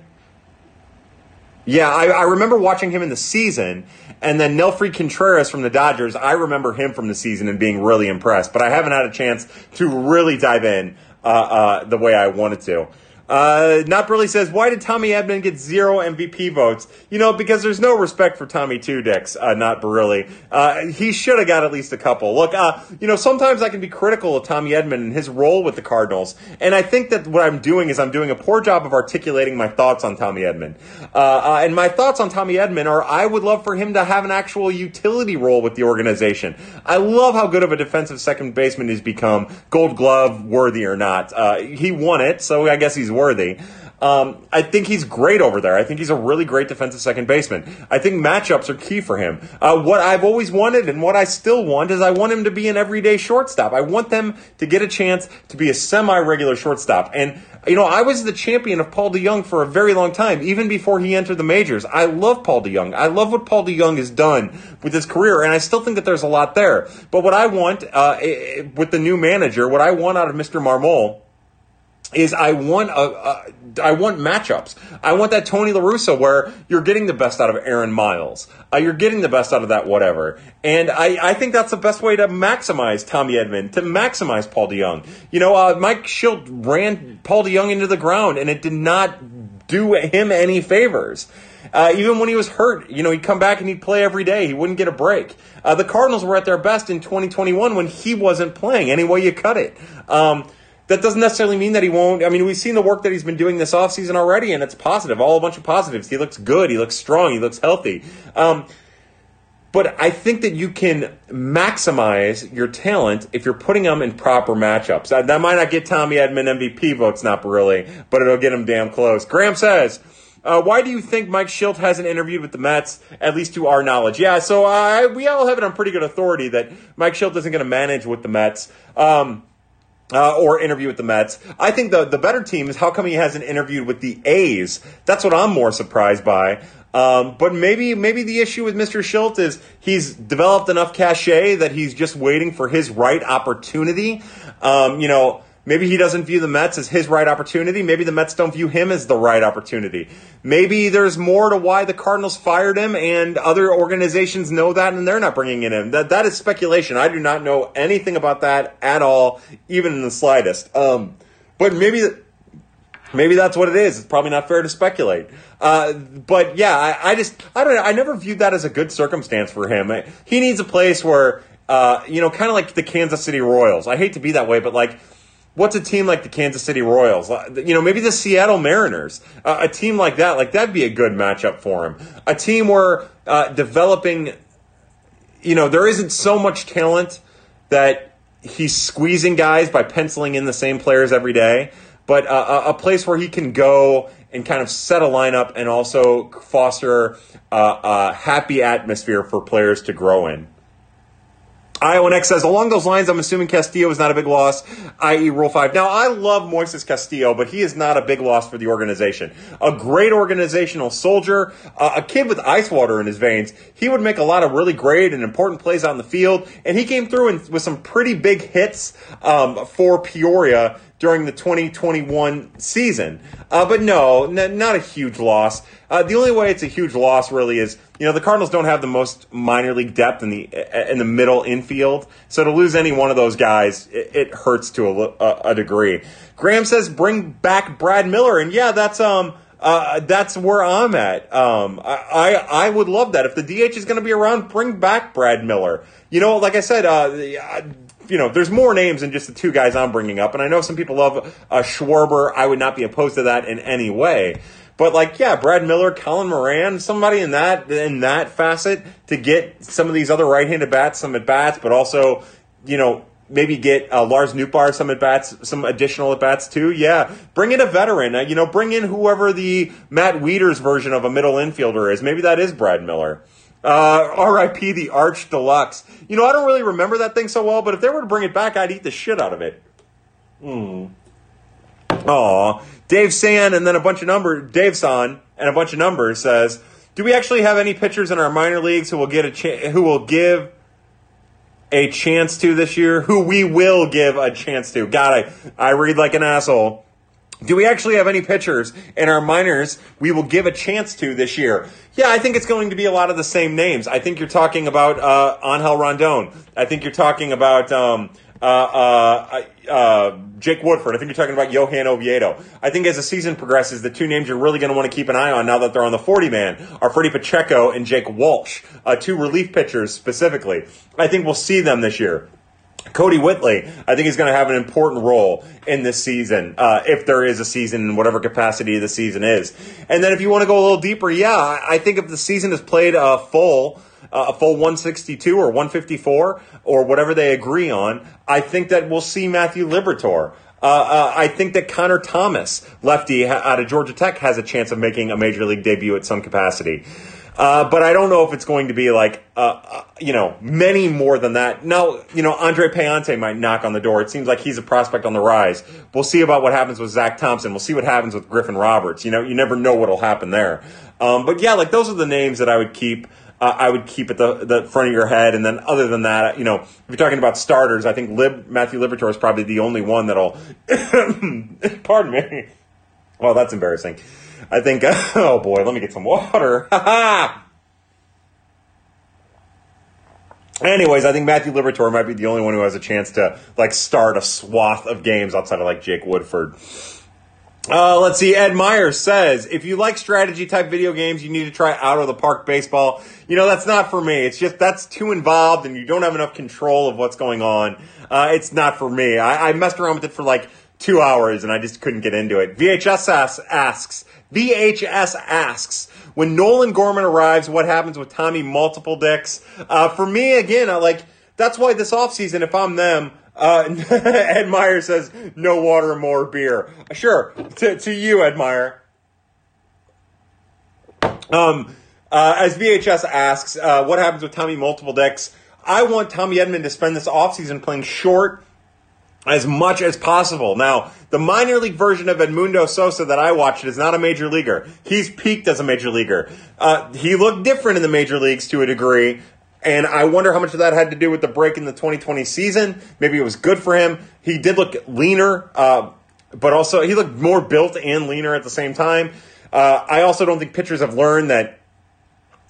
Yeah, I, I, remember watching him in the season, and then Nelfrey Contreras from the Dodgers. I remember him from the season and being really impressed, but I haven't had a chance to really dive in uh, uh, the way I wanted to. Uh, Not Burley says, why did Tommy Edman get zero MVP votes? You know, because there's no respect for Tommy Two Dicks, uh, Not Burley. Uh, he should have got at least a couple. Look, uh, you know, sometimes I can be critical of Tommy Edman and his role with the Cardinals, and I think that what I'm doing is I'm doing a poor job of articulating my thoughts on Tommy Edman. Uh, uh, and my thoughts on Tommy Edman are I would love for him to have an actual utility role with the organization. I love how good of a defensive second baseman he's become, gold glove worthy or not. Uh, he won it, so I guess he's worthy. Um, I think he's great over there. I think he's a really great defensive second baseman. I think matchups are key for him. Uh, what I've always wanted and what I still want is I want him to be an everyday shortstop. I want them to get a chance to be a semi-regular shortstop. And you know, I was the champion of Paul DeJong for a very long time, even before he entered the majors. I love Paul DeJong. I love what Paul DeJong has done with his career, and I still think that there's a lot there. But what I want uh, with the new manager, what I want out of Mr. Marmol is I want a, a I want matchups. I want that Tony La Russa where you're getting the best out of Aaron Miles. Uh, you're getting the best out of that whatever. And I, I think that's the best way to maximize Tommy Edman, to maximize Paul DeJong. You know, uh, Mike Shildt ran Paul DeJong into the ground, and it did not do him any favors. Uh, even when he was hurt, you know, he'd come back and he'd play every day. He wouldn't get a break. Uh, the Cardinals were at their best in 2021 when he wasn't playing. Any way you cut it. Um, that doesn't necessarily mean that he won't. I mean, we've seen the work that he's been doing this offseason already, and it's positive. All a bunch of positives. He looks good. He looks strong. He looks healthy. Um, but I think that you can maximize your talent if you're putting them in proper matchups. That, that might not get Tommy Edman MVP votes, not really, but it'll get him damn close. Graham says, uh, why do you think Mike Shildt hasn't interviewed with the Mets, at least to our knowledge? Yeah, so uh, we all have it on pretty good authority that Mike Shildt isn't going to manage with the Mets. Um, uh, or interview with the Mets. I think the the better team is how come he hasn't interviewed with the A's. That's what I'm more surprised by. Um, but maybe maybe the issue with Mr. Shildt is he's developed enough cachet that he's just waiting for his right opportunity. Um, you know, Maybe he doesn't view the Mets as his right opportunity. Maybe the Mets don't view him as the right opportunity. Maybe there's more to why the Cardinals fired him, and other organizations know that, and they're not bringing in him. That that is speculation. I do not know anything about that at all, even in the slightest. Um, but maybe. Maybe that's what it is. It's probably not fair to speculate. Uh, but yeah, I, I, just I don't know. I never viewed that as a good circumstance for him. He needs a place where uh, you know, kind of like the Kansas City Royals. I hate to be that way, but like what's a team like the Kansas City Royals? Uh, you know, maybe the Seattle Mariners. Uh, a team like that, like that'd be a good matchup for him. A team where uh, developing, you know, there isn't so much talent that he's squeezing guys by penciling in the same players every day, but uh, a place where he can go and kind of set a lineup and also foster a happy atmosphere for players to grow in. Iowa X says, along those lines, I'm assuming Castillo is not a big loss, i.e., Rule 5. Now, I love Moises Castillo, but he is not a big loss for the organization. A great organizational soldier, uh, a kid with ice water in his veins. He would make a lot of really great and important plays on the field, and he came through in, with some pretty big hits um, for Peoria during the 2021 season. Uh, but no, n- not a huge loss. Uh, the only way it's a huge loss really is, you know, the Cardinals don't have the most minor league depth in the in the middle infield, so to lose any one of those guys, it, it hurts to a, a, degree. Graham says bring back Brad Miller, and yeah, that's um. Uh, that's where I'm at. Um, I, I, I would love that if the DH is going to be around. Bring back Brad Miller. You know, like I said, uh, you know, there's more names than just the two guys I'm bringing up. And I know some people love uh, Schwarber. I would not be opposed to that in any way. But like, yeah, Brad Miller, Colin Moran, somebody in that in that facet to get some of these other right-handed bats some at bats, but also, you know, maybe get uh, Lars Nootbaar some at bats, some additional at bats too. Yeah, bring in a veteran. Uh, you know, bring in whoever the Matt Wieters version of a middle infielder is. Maybe that is Brad Miller. Uh, R.I.P. the Arch Deluxe. You know, I don't really remember that thing so well, but if they were to bring it back, I'd eat the shit out of it. Hmm. Aw. Dave San and then a bunch of numbers. Dave San and a bunch of numbers says, "Do we actually have any pitchers in our minor leagues who will get a cha- who will give a chance to this year? Who we will give a chance to?" God, I I read like an asshole. Do we actually have any pitchers in our minors we will give a chance to this year? Yeah, I think it's going to be a lot of the same names. I think you're talking about uh, Angel Rondon. I think you're talking about um, uh, uh, uh, Jake Woodford. I think you're talking about Johan Oviedo. I think as the season progresses, the two names you're really going to want to keep an eye on now that they're on the 40 man are Freddy Pacheco and Jake Walsh, uh, two relief pitchers specifically. I think we'll see them this year. Kodi Whitley, I think he's going to have an important role in this season, uh, if there is a season in whatever capacity the season is. And then if you want to go a little deeper, yeah, I think if the season is played uh, full, uh, a full 162 or 154 or whatever they agree on, I think that we'll see Matthew Liberatore. Uh, uh, I think that Connor Thomas, lefty out of Georgia Tech, has a chance of making a major league debut at some capacity. Uh, but I don't know if it's going to be like, uh, uh, you know, many more than that. Now, you know, Andre Pallante might knock on the door. It seems like he's a prospect on the rise. We'll see about what happens with Zach Thompson. We'll see what happens with Griffin Roberts. You know, you never know what'll happen there. Um, but yeah, like those are the names that I would keep. Uh, I would keep at the, the front of your head. And then other than that, you know, if you're talking about starters, I think Lib, Matthew Liberatore is probably the only one that'll, [COUGHS] pardon me. Well, that's embarrassing. I think, [LAUGHS] oh boy, let me get some water. [LAUGHS] Anyways, I think Matthew Liberatore might be the only one who has a chance to like start a swath of games outside of like Jake Woodford. Uh, let's see. Ed Meyer says, if you like strategy type video games, you need to try out of the park baseball. You know, that's not for me. It's just, that's too involved and you don't have enough control of what's going on. Uh, it's not for me. I, I messed around with it for like two hours and I just couldn't get into it. VHS asks, VHS asks, when Nolan Gorman arrives, what happens with Tommy Multiple Dicks? Uh, for me, again, I like, that's why this offseason, if I'm them, uh, [LAUGHS] Ed Meyer says, no water, more beer. Sure, to, to you, Ed Meyer. Um, uh, as VHS asks, uh, what happens with Tommy Multiple Dicks? I want Tommy Edman to spend this offseason playing short as much as possible. Now, the minor league version of Edmundo Sosa that I watched is not a major leaguer. He's peaked as a major leaguer. Uh, he looked different in the major leagues to a degree. And I wonder how much of that had to do with the break in the 2020 season. Maybe it was good for him. He did look leaner, uh, but also he looked more built and leaner at the same time. Uh, I also don't think pitchers have learned that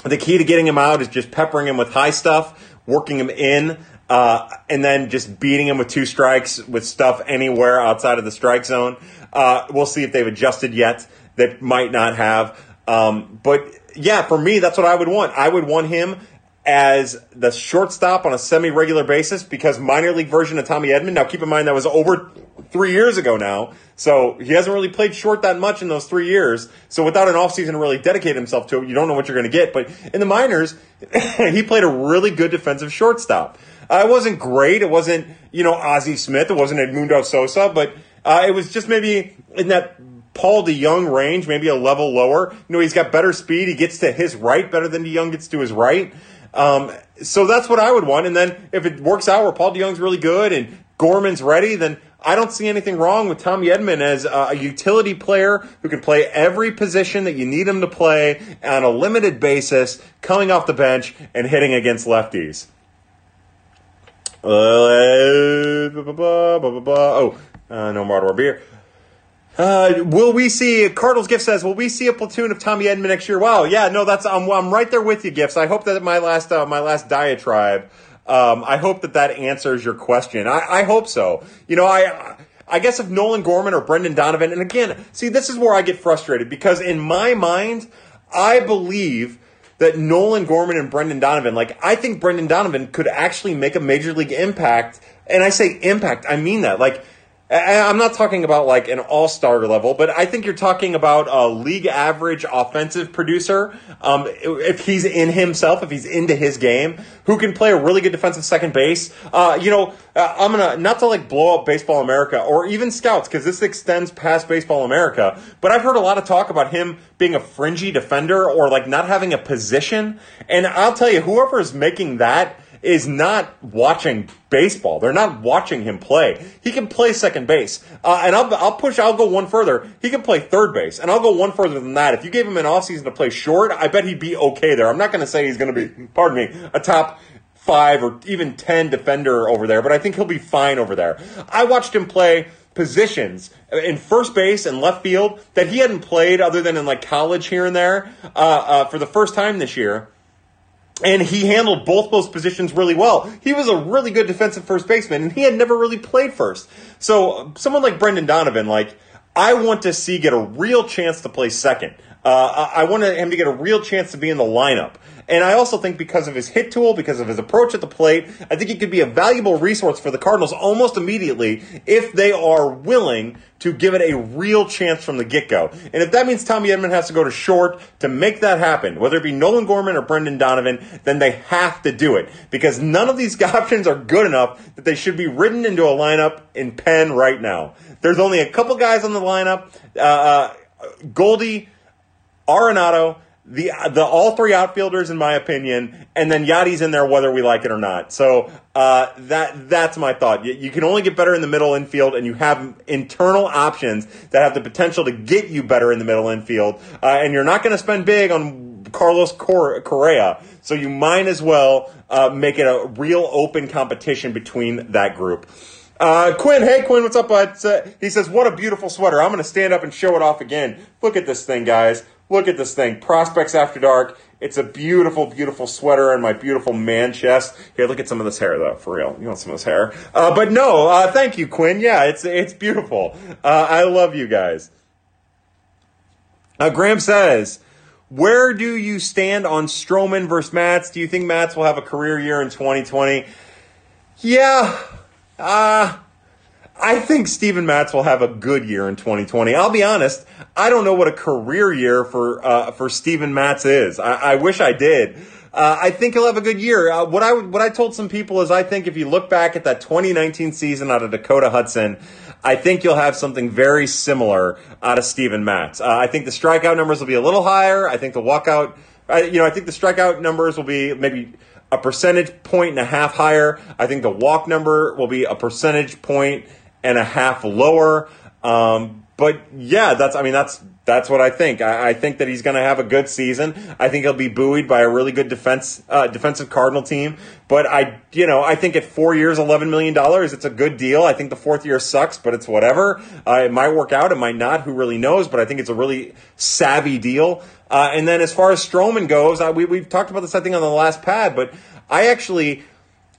the key to getting him out is just peppering him with high stuff, working him in, uh, and then just beating him with two strikes with stuff anywhere outside of the strike zone. Uh, we'll see if they've adjusted yet. They might not have. Um, but yeah, for me, that's what I would want. I would want him as the shortstop on a semi regular basis because minor league version of Tommy Edman. Now, keep in mind that was over three years ago now. So he hasn't really played short that much in those three years. So without an offseason to really dedicate himself to it, you don't know what you're going to get. But in the minors, [LAUGHS] he played a really good defensive shortstop. Uh, it wasn't great. It wasn't, you know, Ozzie Smith. It wasn't Edmundo Sosa, but uh, it was just maybe in that Paul DeJong range, maybe a level lower. You know, he's got better speed. He gets to his right better than DeJong gets to his right. Um, so that's what I would want. And then if it works out where Paul DeJong's really good and Gorman's ready, then I don't see anything wrong with Tommy Edman as a utility player who can play every position that you need him to play on a limited basis, coming off the bench and hitting against lefties. Uh, oh, uh, no more beer. Uh, will we see Cardinals gift says will we see a platoon of Tommy Edman next year? Wow, yeah, no, that's I'm, I'm right there with you, gifts. I hope that my last uh, my last diatribe. Um, I hope that that answers your question. I, I hope so. You know, I I guess if Nolan Gorman or Brendan Donovan, and again, see, this is where I get frustrated because in my mind, I believe that Nolan Gorman and Brendan Donovan, like I think Brendan Donovan could actually make a major league impact. And I say impact, I mean that. Like I'm not talking about like an all star level, but I think you're talking about a league average offensive producer. Um, if he's in himself, if he's into his game, who can play a really good defensive second base. Uh, you know, uh, I'm gonna not to like blow up Baseball America or even Scouts because this extends past Baseball America. But I've heard a lot of talk about him being a fringy defender or like not having a position. And I'll tell you, whoever is making that is not watching baseball. They're not watching him play. He can play second base. Uh, and I'll, I'll push, I'll go one further. He can play third base. And I'll go one further than that. If you gave him an offseason to play short, I bet he'd be okay there. I'm not going to say he's going to be, pardon me, a top five or even 10 defender over there, but I think he'll be fine over there. I watched him play positions in first base and left field that he hadn't played other than in like college here and there uh, uh, for the first time this year and he handled both those positions really well. He was a really good defensive first baseman, and he had never really played first. So, someone like Brendan Donovan, like, I want to see get a real chance to play second. Uh, I wanted him to get a real chance to be in the lineup. And I also think because of his hit tool, because of his approach at the plate, I think he could be a valuable resource for the Cardinals almost immediately if they are willing to give it a real chance from the get go. And if that means Tommy Edman has to go to short to make that happen, whether it be Nolan Gorman or Brendan Donovan, then they have to do it because none of these [LAUGHS] options are good enough that they should be written into a lineup in pen right now. There's only a couple guys on the lineup. Uh, uh Goldie, Arenado, the the all three outfielders in my opinion, and then Yadi's in there whether we like it or not. So uh, that that's my thought. You, you, can only get better in the middle infield, and you have internal options that have the potential to get you better in the middle infield. Uh, and you're not going to spend big on Carlos Correa, so you might as well uh, make it a real open competition between that group. Uh, Quinn, hey Quinn, what's up, bud? he says, "What a beautiful sweater! I'm going to stand up and show it off again. Look at this thing, guys. Look at this thing. Prospects After Dark. It's a beautiful, beautiful sweater and my beautiful man chest. Here, look at some of this hair, though, for real. You want some of this hair? Uh, but no, uh, thank you, Quinn. Yeah, it's it's beautiful. Uh, I love you guys. Uh, Graham says, where do you stand on Stroman versus Matz? Do you think Matz will have a career year in 2020? Yeah, uh, I think Steven Matz will have a good year in 2020. I'll be honest, I don't know what a career year for uh, for Steven Matz is. I, I wish I did. Uh, I think he'll have a good year. Uh, what I what I told some people is I think if you look back at that 2019 season out of Dakota Hudson, I think you'll have something very similar out of Steven Matz. Uh, I think the strikeout numbers will be a little higher. I think the walkout, you know, I think the strikeout numbers will be maybe a percentage point and a half higher. I think the walk number will be a percentage point and a half lower. Um, but yeah, that's I mean that's that's what I think. I, I think that he's going to have a good season. I think he'll be buoyed by a really good defense uh, defensive Cardinal team. But I you know I think at four years, eleven million dollars, it's a good deal. I think the fourth year sucks, but it's whatever. Uh, it might work out, it might not. Who really knows? But I think it's a really savvy deal. Uh, and then as far as Stroman goes, we we've talked about this I think on the last pad, but I actually,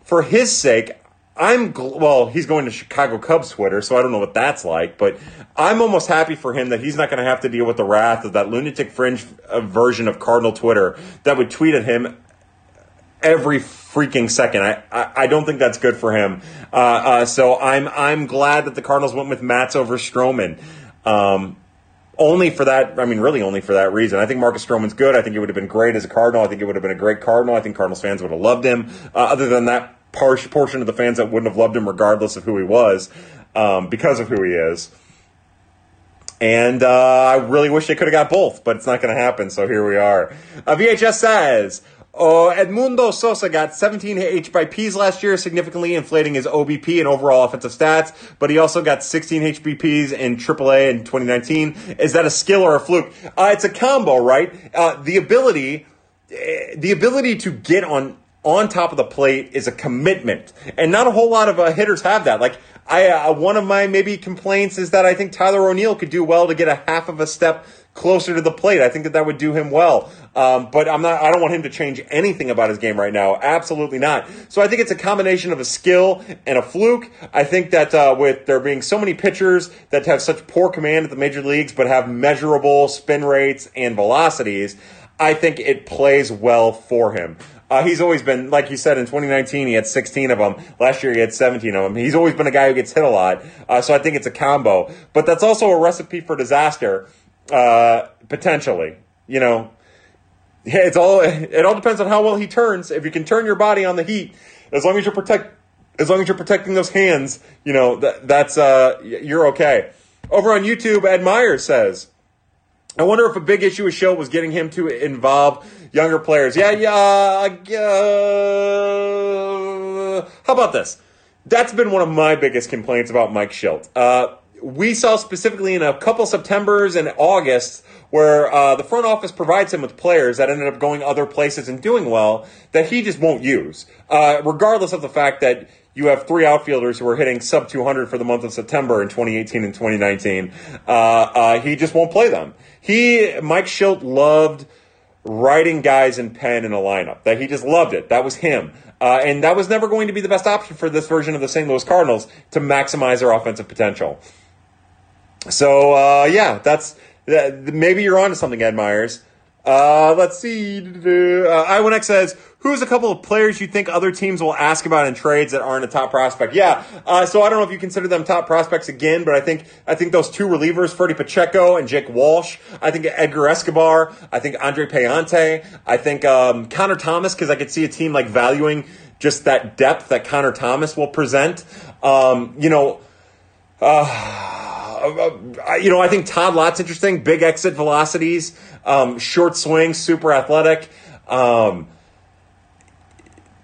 for his sake, I'm well. He's going to Chicago Cubs Twitter, so I don't know what that's like. But I'm almost happy for him that he's not going to have to deal with the wrath of that lunatic fringe uh, version of Cardinal Twitter that would tweet at him every freaking second. I, I, I don't think that's good for him. Uh, uh, so I'm I'm glad that the Cardinals went with Matz over Stroman. Um, only for that, I mean, really only for that reason. I think Marcus Stroman's good. I think it would have been great as a Cardinal. I think it would have been a great Cardinal. I think Cardinals fans would have loved him. Uh, other than that, portion of the fans that wouldn't have loved him regardless of who he was um, because of who he is. And uh, I really wish they could have got both, but it's not going to happen. So here we are. Uh, VHS says. Oh, Edmundo Sosa got 17 H by Ps last year, significantly inflating his OBP and overall offensive stats, but he also got 16 HBPs in AAA in 2019. Is that a skill or a fluke? Uh, it's a combo, right? Uh, the ability, eh, the ability to get on on top of the plate is a commitment, and not a whole lot of uh, hitters have that. Like I, uh, one of my maybe complaints is that I think Tyler O'Neill could do well to get a half of a step closer to the plate. I think that that would do him well. Um, but I'm not. I don't want him to change anything about his game right now. Absolutely not. So I think it's a combination of a skill and a fluke. I think that uh, with there being so many pitchers that have such poor command at the major leagues, but have measurable spin rates and velocities. I think it plays well for him. Uh, he's always been, like you said, in 2019, he had 16 of them. Last year, he had 17 of them. He's always been a guy who gets hit a lot. Uh, so I think it's a combo. But that's also a recipe for disaster, uh, potentially. You know, it's all, it all depends on how well he turns. If you can turn your body on the heat, as long as you're protect, as long as you're protecting those hands, you know, that, that's, uh, you're okay. Over on YouTube, Ed Myers says, I wonder if a big issue with Shildt was getting him to involve younger players. Yeah, yeah. Uh, how about this? That's been one of my biggest complaints about Mike Shildt. Uh, we saw specifically in a couple Septembers and August where uh, the front office provides him with players that ended up going other places and doing well that he just won't use, uh, regardless of the fact that you have three outfielders who are hitting sub 200 for the month of September in 2018 and 2019. Uh, uh, he just won't play them. He, Mike Shildt loved writing guys in pen in a lineup. That he just loved it. That was him. Uh, and that was never going to be the best option for this version of the St. Louis Cardinals to maximize their offensive potential. So uh, yeah, that's maybe you're onto something, Ed Myers. Uh, let's see. Uh, I1X says, who's a couple of players you think other teams will ask about in trades that aren't a top prospect? Yeah. Uh, so I don't know if you consider them top prospects again, but I think, I think those two relievers, Freddy Pacheco and Jake Walsh, I think Edgar Escobar, I think Andre Pallante, I think, um, Connor Thomas, cause I could see a team like valuing just that depth that Connor Thomas will present. Um, you know, uh, you know, I think Todd Lott's interesting. Big exit velocities, um, short swing, super athletic. Um,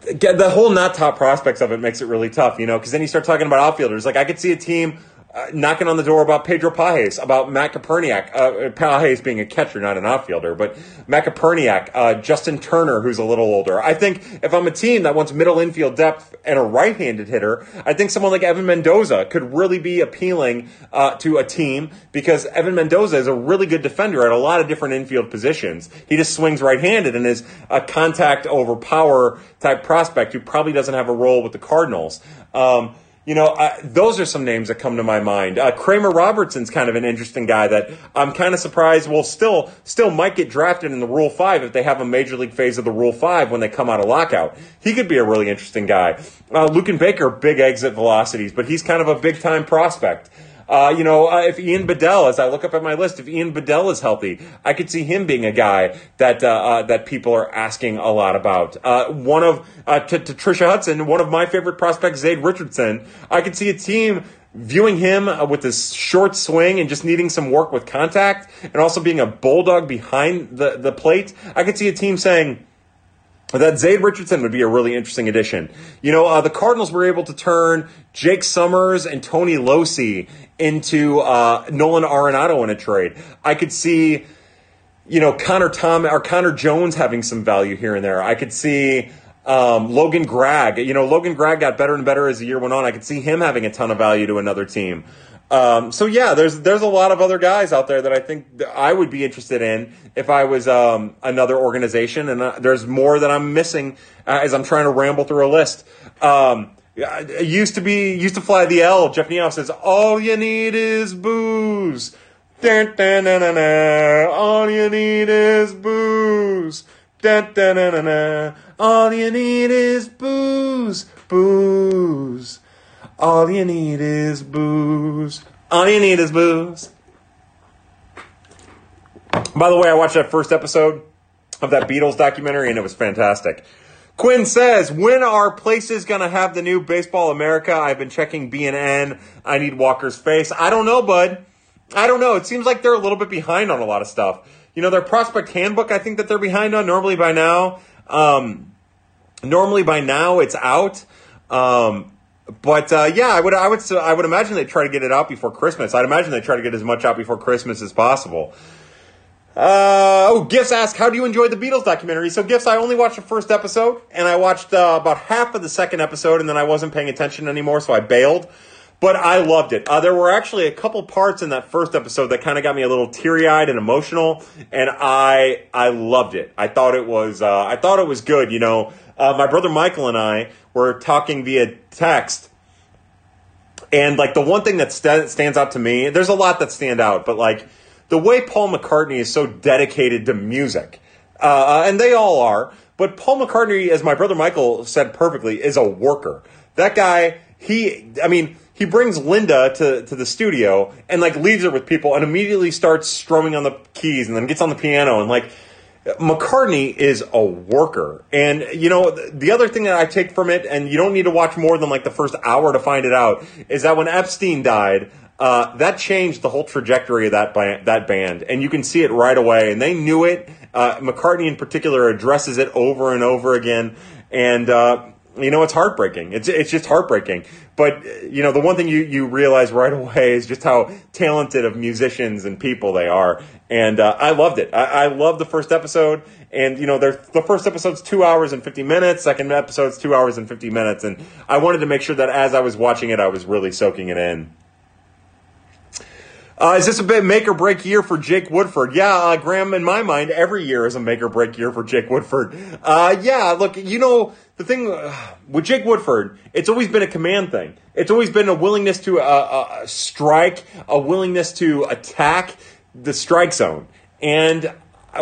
the whole not top prospects of it makes it really tough, you know, because then you start talking about outfielders. Like I could see a team uh, knocking on the door about Pedro Pages, about Matt Koperniak, uh, Pages being a catcher, not an outfielder, but Matt Koperniak, uh, Justin Toerner, who's a little older. I think if I'm a team that wants middle infield depth and a right-handed hitter, I think someone like Evan Mendoza could really be appealing uh, to a team because Evan Mendoza is a really good defender at a lot of different infield positions. He just swings right-handed and is a contact over power type prospect who probably doesn't have a role with the Cardinals. Um, you know, uh, those are some names that come to my mind. Uh, Kramer Robertson's kind of an interesting guy that I'm kind of surprised will still still might get drafted in the Rule Five if they have a major league phase of the Rule Five when they come out of lockout. He could be a really interesting guy. Uh, and Baker, big exit velocities, but he's kind of a big time prospect. Uh, you know, uh, if Ian Bedell, as I look up at my list, if Ian Bedell is healthy, I could see him being a guy that uh, uh that people are asking a lot about. Uh, one of uh, to, to Trisha Hudson, one of my favorite prospects, Zade Richardson. I could see a team viewing him with this short swing and just needing some work with contact, and also being a bulldog behind the the plate. I could see a team saying that Zade Richardson would be a really interesting addition. You know, uh, the Cardinals were able to turn Jake Sommers and Tony Locey into uh, Nolan Arenado in a trade. I could see, you know, Connor Tom or Connor Jones having some value here and there. I could see um, Logan Gregg. You know, Logan Gregg got better and better as the year went on. I could see him having a ton of value to another team. Um, so yeah, there's there's a lot of other guys out there that I think I would be interested in if I was um, another organization, and uh, there's more that I'm missing uh, as I'm trying to ramble through a list. Um, used to be used to fly the L. Jeff Neal says all you need is booze. Dun, dun, dun, dun, dun. All you need is booze. Dun, dun, dun, dun, dun. All you need is booze, booze. All you need is booze. All you need is booze. By the way, I watched that first episode of that Beatles documentary and it was fantastic. Quinn says, when are places going to have the new Baseball America? I've been checking BNN. I need Walker's face. I don't know, bud. I don't know. It seems like they're a little bit behind on a lot of stuff. You know, their prospect handbook, I think that they're behind on normally by now. Um, normally by now it's out. Um, but uh, yeah, I would I would I would imagine they try to get it out before Christmas. I'd imagine they try to get as much out before Christmas as possible. Uh, oh, Gifts asked, how do you enjoy the Beatles documentary? So, Gifts, I only watched the first episode, and I watched uh, about half of the second episode, and then I wasn't paying attention anymore, so I bailed. But I loved it. Uh, there were actually a couple parts in that first episode that kind of got me a little teary eyed and emotional, and I I loved it. I thought it was uh, I thought it was good. You know, uh, my brother Michael and I were talking via text. And like the one thing that st- stands out to me, there's a lot that stand out, but like the way Paul McCartney is so dedicated to music, uh, uh, and they all are, but Paul McCartney, as my brother Michael said perfectly, is a worker. That guy, he, I mean, he brings Linda to, to the studio and like leaves her with people and immediately starts strumming on the keys and then gets on the piano and like McCartney is a worker. And, you know, the other thing that I take from it, and you don't need to watch more than like the first hour to find it out, is that when Epstein died, uh, that changed the whole trajectory of that band, that band, and you can see it right away. And they knew it. Uh, McCartney, in particular, addresses it over and over again, and uh, you know it's heartbreaking. It's it's just heartbreaking. But you know the one thing you you realize right [LAUGHS] away is just how talented of musicians and people they are, and uh, I loved it. I, I loved the first episode, and you know the first episode's two hours and fifty minutes, second episode's two hours and fifty minutes, and I wanted to make sure that as I was watching it, I was really soaking it in. Uh, is this a bit make or break year for Jake Woodford? Yeah, uh, Graham, in my mind, every year is a make or break year for Jake Woodford. Uh, yeah, look, you know, the thing uh, with Jake Woodford, it's always been a command thing. It's always been a willingness to uh, uh, strike, a willingness to attack, the strike zone. And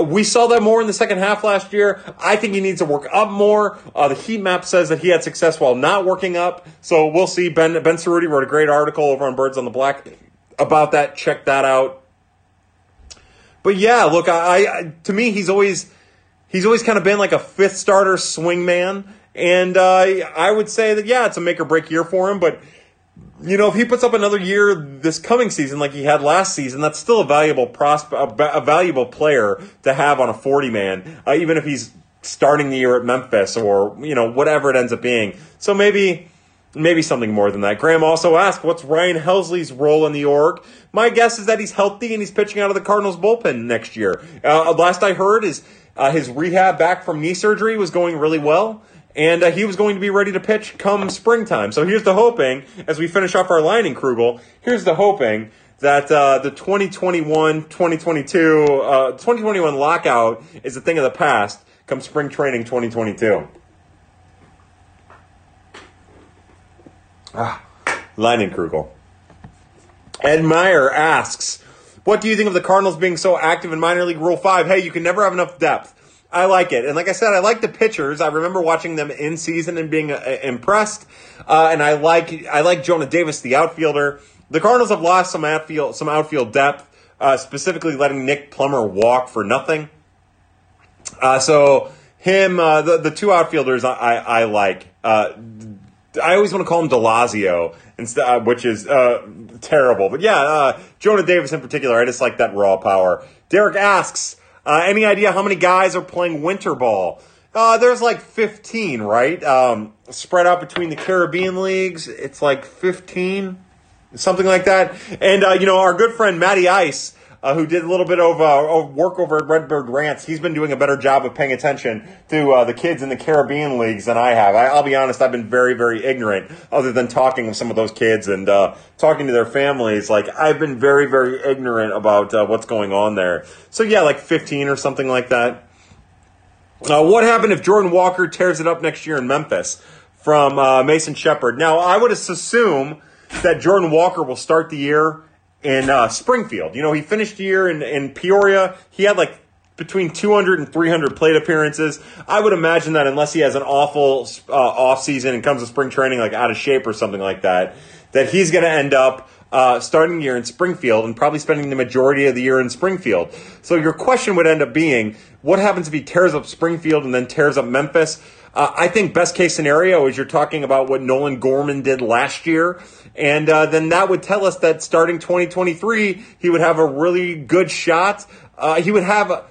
we saw that more in the second half last year. I think he needs to work up more. Uh, the heat map says that he had success while not working up. So we'll see. Ben Ben Cerruti wrote a great article over on Birds on the Black about that. Check that out. But yeah, look, I, I to me he's always he's always kind of been like a fifth starter swing man, and uh, I would say that yeah, it's a make or break year for him. But you know, if he puts up another year this coming season like he had last season, that's still a valuable prospect, a, valuable player to have on a 40 man, uh, even if he's starting the year at Memphis or, you know, whatever it ends up being. So maybe, maybe something more than that. Graham also asked, what's Ryan Helsley's role in the org? My guess is that he's healthy and he's pitching out of the Cardinals bullpen next year. Uh, last I heard is uh, his rehab back from knee surgery was going really well and uh, he was going to be ready to pitch come springtime. So here's the hoping, as we finish off our Leinenkugel, here's the hoping that uh, the 2021 2022 uh, 2021 lockout is a thing of the past come spring training 2022. Ah, Leinenkugel. Ed Meyer asks, What do you think of the Cardinals being so active in minor league Rule 5? Hey, you can never have enough depth. I like it. And like I said, I like the pitchers. I remember watching them in season and being uh, impressed. Uh, and I like I like Jonah Davis, the outfielder. The Cardinals have lost some outfield some outfield depth, uh, specifically letting Nick Plummer walk for nothing. Uh, so him, uh, the the two outfielders I I, I like. Uh, I always want to call him Delazio, instead, which is terrible. But yeah, Jonah Davis in particular, I just like that raw power. Derek asks. Uh, any idea how many guys are playing winter ball? Uh, there's like 15, right? Um, spread out between the Caribbean leagues, it's like 15, something like that. And, uh, you know, our good friend Matty Ice uh, who did a little bit of, uh, work over at Redbird Rants. He's been doing a better job of paying attention to uh, the kids in the Caribbean leagues than I have. I, will be honest, I've been very, very ignorant, other than talking with some of those kids and uh, talking to their families. Like I've been very, very ignorant about uh, what's going on there. So yeah, like 15 or something like that. Uh, what happened if Jordan Walker tears it up next year in Memphis? From Mason Shepard. Now, I would assume that Jordan Walker will start the year in uh, Springfield. You know, he finished year in, in Peoria. He had like between 200 and 300 plate appearances. I would imagine that unless he has an awful uh, off season and comes to spring training like out of shape or something like that, that he's going to end up uh, starting year in Springfield and probably spending the majority of the year in Springfield. So your question would end up being, what happens if he tears up Springfield and then tears up Memphis? Uh, I think best case scenario is you're talking about what Nolan Gorman did last year. And uh, then that would tell us that starting 2023, he would have a really good shot. Uh, he would have a,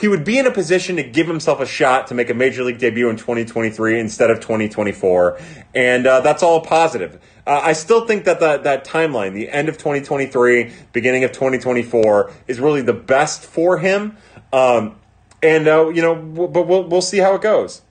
he would be in a position to give himself a shot to make a major league debut in 2023 instead of 2024, and uh, that's all positive. Uh, I still think that the, that timeline, the end of 2023, beginning of 2024, is really the best for him. Um, and uh, you know, but we'll we'll see how it goes.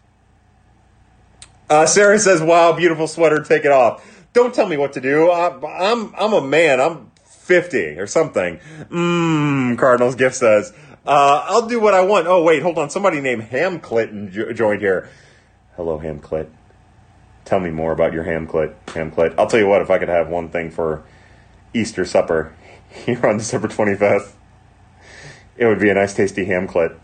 Uh, Sarah says, "Wow, beautiful sweater. Take it off." Don't tell me what to do. I, I'm I'm a man. I'm 50 or something. Mmm. Cardinals gift says, uh, "I'll do what I want." Oh wait, hold on. Somebody named Ham Clinton jo- joined here. Hello, Ham Clit. Tell me more about your ham clit, ham clit. I'll tell you what. If I could have one thing for Easter supper [LAUGHS] here on December 25th, it would be a nice, tasty ham clit.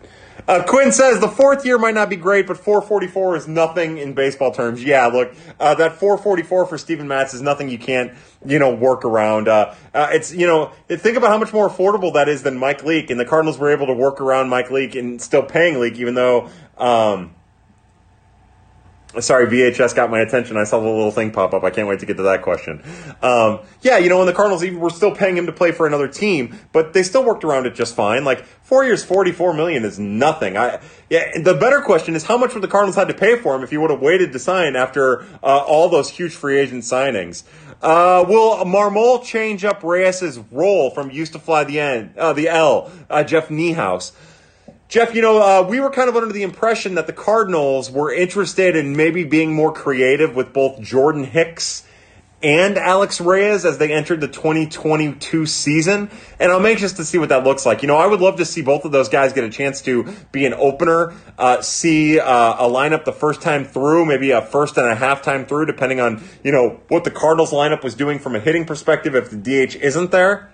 Uh, Quinn says the fourth year might not be great, but 444 is nothing in baseball terms. Yeah, look, uh, that 444 for Steven Matz is nothing you can't, you know, work around. Uh, uh it's, you know, think about how much more affordable that is than Mike Leake, and the Cardinals were able to work around Mike Leake and still paying Leake, even though, um, Sorry, VHS got my attention. I saw the little thing pop up. I can't wait to get to that question. Um, yeah, you know, when the Cardinals even were still paying him to play for another team, but they still worked around it just fine. Like four years, forty-four million is nothing. I yeah. The better question is how much would the Cardinals had to pay for him if he would have waited to sign after uh, all those huge free agent signings? Uh, will Marmol change up Reyes's role from used to fly the N, uh, the L, uh, Jeff Niehaus? Jeff, you know, uh, we were kind of under the impression that the Cardinals were interested in maybe being more creative with both Jordan Hicks and Alex Reyes as they entered the 2022 season. And I'm anxious to see what that looks like. You know, I would love to see both of those guys get a chance to be an opener, uh, see uh, a lineup the first time through, maybe a first and a half time through, depending on, you know, what the Cardinals lineup was doing from a hitting perspective if the DH isn't there.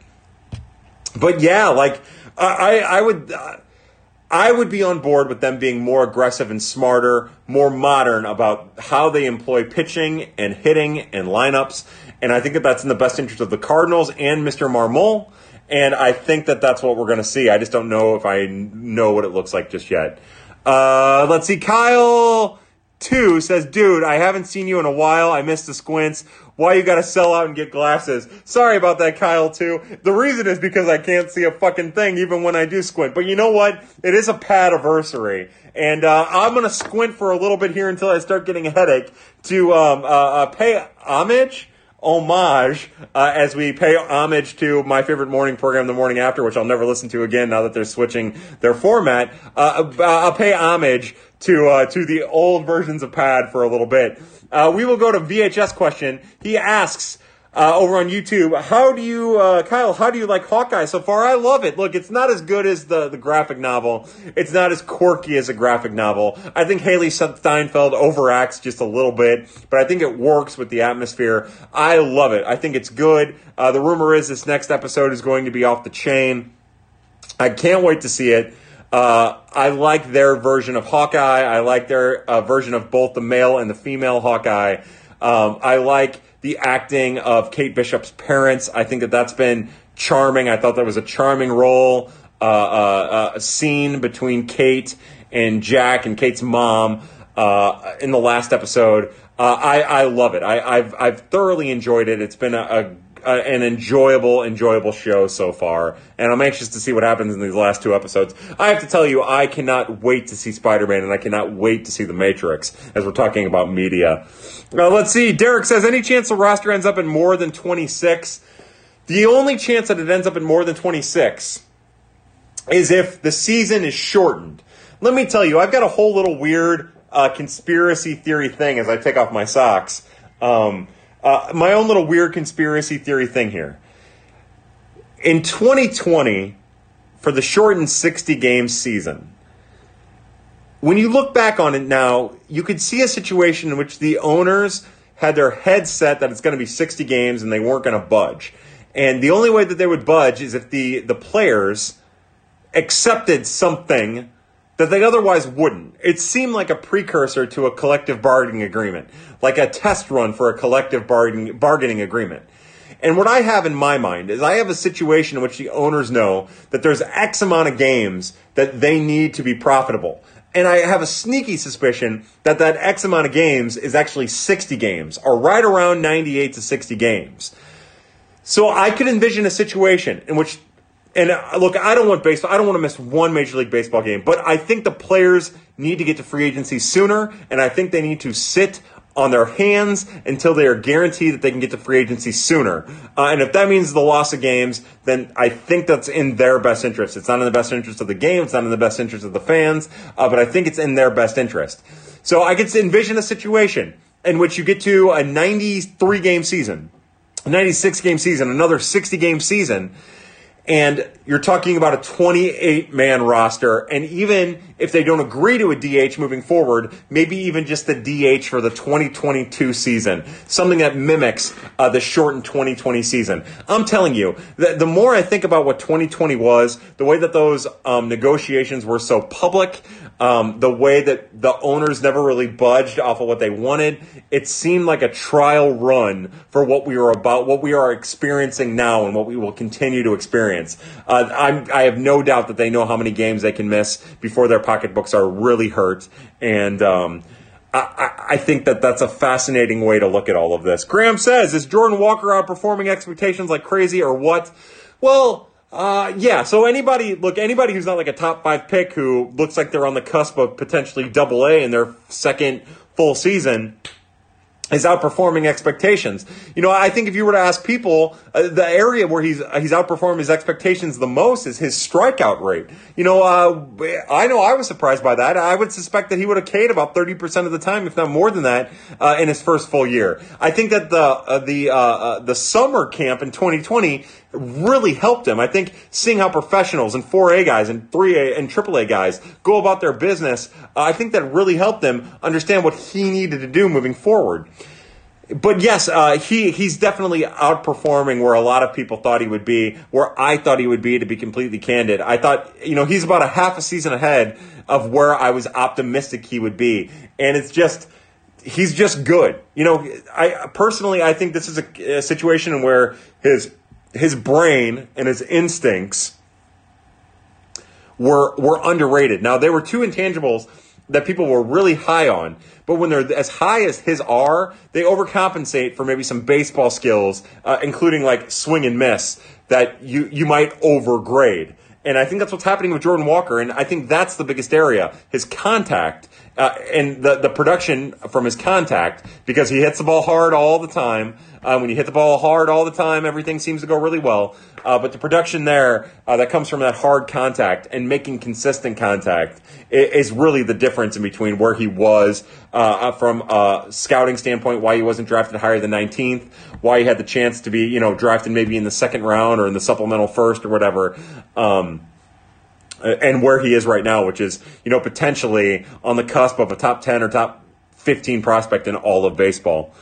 But yeah, like I, I would. Uh, I would be on board with them being more aggressive and smarter, more modern about how they employ pitching and hitting and lineups. And I think that that's in the best interest of the Cardinals and Mr. Marmol. And I think that that's what we're going to see. I just don't know if I know what it looks like just yet. Uh, let's see. Kyle two says, "Dude, I haven't seen you in a while. I missed the squints. Why you gotta sell out and get glasses? Sorry about that, Kyle, too. The reason is because I can't see a fucking thing even when I do squint. But you know what? It is a pad anniversary. And uh, I'm gonna squint for a little bit here until I start getting a headache to um, uh, uh, pay homage homage uh, as we pay homage to my favorite morning program, The Morning After, which I'll never listen to again now that they're switching their format. Uh, uh I'll pay homage to uh, to the old versions of Pad for a little bit. Uh, we will go to VHS question. He asks uh, over on YouTube, how do you, uh, Kyle? How do you like Hawkeye so far? I love it. Look, it's not as good as the the graphic novel. It's not as quirky as a graphic novel. I think Hailee Steinfeld overacts just a little bit, but I think it works with the atmosphere. I love it. I think it's good. Uh, the rumor is this next episode is going to be off the chain. I can't wait to see it. Uh, I like their version of Hawkeye. I like their uh, version of both the male and the female Hawkeye. Um, I like the acting of Kate Bishop's parents. I think that that's been charming. I thought that was a charming role, uh, uh, uh a scene between Kate and Jack and Kate's mom uh, in the last episode. I, I love it. I, have I've thoroughly enjoyed it. It's been a, a uh, an enjoyable, enjoyable show so far, and I'm anxious to see what happens in these last two episodes. I have to tell you, I cannot wait to see Spider Man, and I cannot wait to see The Matrix as we're talking about media. Now, let's see. Derek says, any chance the roster ends up in more than 26? The only chance that it ends up in more than 26 is if the season is shortened. Let me tell you, I've got a whole little weird uh, conspiracy theory thing as I take off my socks. Um, uh, my own little weird conspiracy theory thing here. In 2020, for the shortened 60 game season, when you look back on it now, you could see a situation in which the owners had their head set that it's going to be 60 games and they weren't going to budge. And the only way that they would budge is if the, the players accepted something that they otherwise wouldn't. It seemed like a precursor to a collective bargaining agreement, like a test run for a collective bargaining, bargaining agreement. And what I have in my mind is I have a situation in which the owners know that there's X amount of games that they need to be profitable. And I have a sneaky suspicion that that X amount of games is actually 60 games, or right around 98 to 60 games. So I could envision a situation in which and uh, look, I don't want baseball. I don't want to miss one Major League Baseball game, but I think the players need to get to free agency sooner, and I think they need to sit on their hands until they are guaranteed that they can get to free agency sooner. Uh, and if that means the loss of games, then I think that's in their best interest. It's not in the best interest of the game. It's not in the best interest of the fans, uh, but I think it's in their best interest. So I could envision a situation in which you get to a 93 game season, a 96 game season, another 60 game season and you're talking about a 28 man roster. And even if they don't agree to a DH moving forward, maybe even just the DH for the 2022 season, something that mimics uh, the shortened 2020 season. I'm telling you, the, the more I think about what 2020 was, the way that those um, negotiations were so public, um, the way that the owners never really budged off of what they wanted, it seemed like a trial run for what we were about, what we are experiencing now, and what we will continue to experience. Uh, i have no doubt that they know how many games they can miss before their pocketbooks are really hurt, and um, I, I, think that that's a fascinating way to look at all of this. Graham says, "Is Jordan Walker outperforming expectations like crazy, or what?" Well. Uh, yeah. So anybody, look, anybody who's not like a top five pick who looks like they're on the cusp of potentially double A in their second full season is outperforming expectations. You know, I think if you were to ask people, uh, the area where he's he's outperformed his expectations the most is his strikeout rate. You know, uh, I know I was surprised by that. I would suspect that he would have K'd about thirty percent of the time, if not more than that, uh, in his first full year. I think that the uh, the uh, uh, the summer camp in 2020 really helped him. I think seeing how professionals and 4A guys and 3A and AAA guys go about their business, uh, I think that really helped him understand what he needed to do moving forward. but yes, uh, he he's definitely outperforming where a lot of people thought he would be, where I thought he would be. To be completely candid, I thought you know he's about a half a season ahead of where I was optimistic he would be, and it's just he's just good. You know, I personally I think this is a, a situation where his his brain and his instincts were were underrated. Now there were two intangibles that people were really high on, but when they're as high as his are, they overcompensate for maybe some baseball skills, uh, including like swing and miss that you you might overgrade. And I think that's what's happening with Jordan Walker, and I think that's the biggest area: his contact uh, and the the production from his contact because he hits the ball hard all the time. Uh, when you hit the ball hard all the time, everything seems to go really well. Uh, but the production there uh, that comes from that hard contact and making consistent contact is, really the difference in between where he was uh, uh, from a scouting standpoint, why he wasn't drafted higher than 19th, why he had the chance to be, you know, drafted maybe in the second round or in the supplemental first or whatever. Um, and where he is right now, which is, you know, potentially on the cusp of a top 10 or top 15 prospect in all of baseball.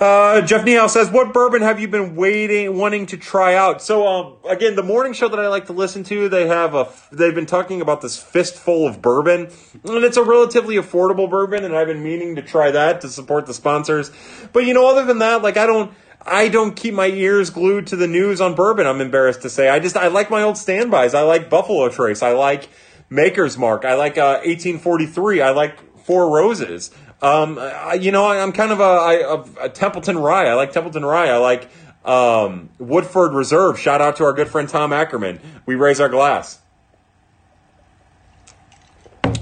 Uh, Jeff Niehaus says, "What bourbon have you been waiting, wanting to try out?" So, um, again, the morning show that I like to listen to, they have a, they've been talking about this fistful of bourbon, and it's a relatively affordable bourbon, and I've been meaning to try that to support the sponsors. But you know, other than that, like I don't, I don't keep my ears glued to the news on bourbon. I'm embarrassed to say. I just I like my old standbys. I like Buffalo Trace. I like Maker's Mark. I like uh, 1843. I like Four Roses. Um, I, you know, I, am kind of a, Templeton Rye. I like Templeton Rye. I like um, Woodford Reserve. Shout out to our good friend Tom Ackerman. We raise our glass.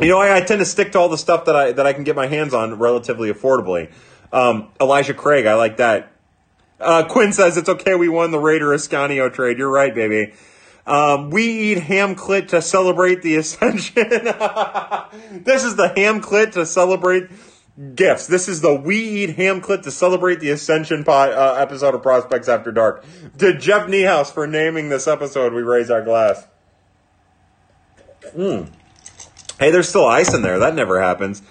You know, I, I tend to stick to all the stuff that I that I can get my hands on relatively affordably. Um, Elijah Craig, I like that. Uh, Quinn says it's okay. We won the Rayder Ascanio trade. You're right, baby. Um, we eat ham clit to celebrate the ascension. [LAUGHS] this is the ham clit to celebrate gifts. This is the We Eat Ham to celebrate the Ascension uh, episode of Prospects After Dark. To Jeff Niehaus for naming this episode, we raise our glass. Mm. Hey, there's still ice in there. That never happens.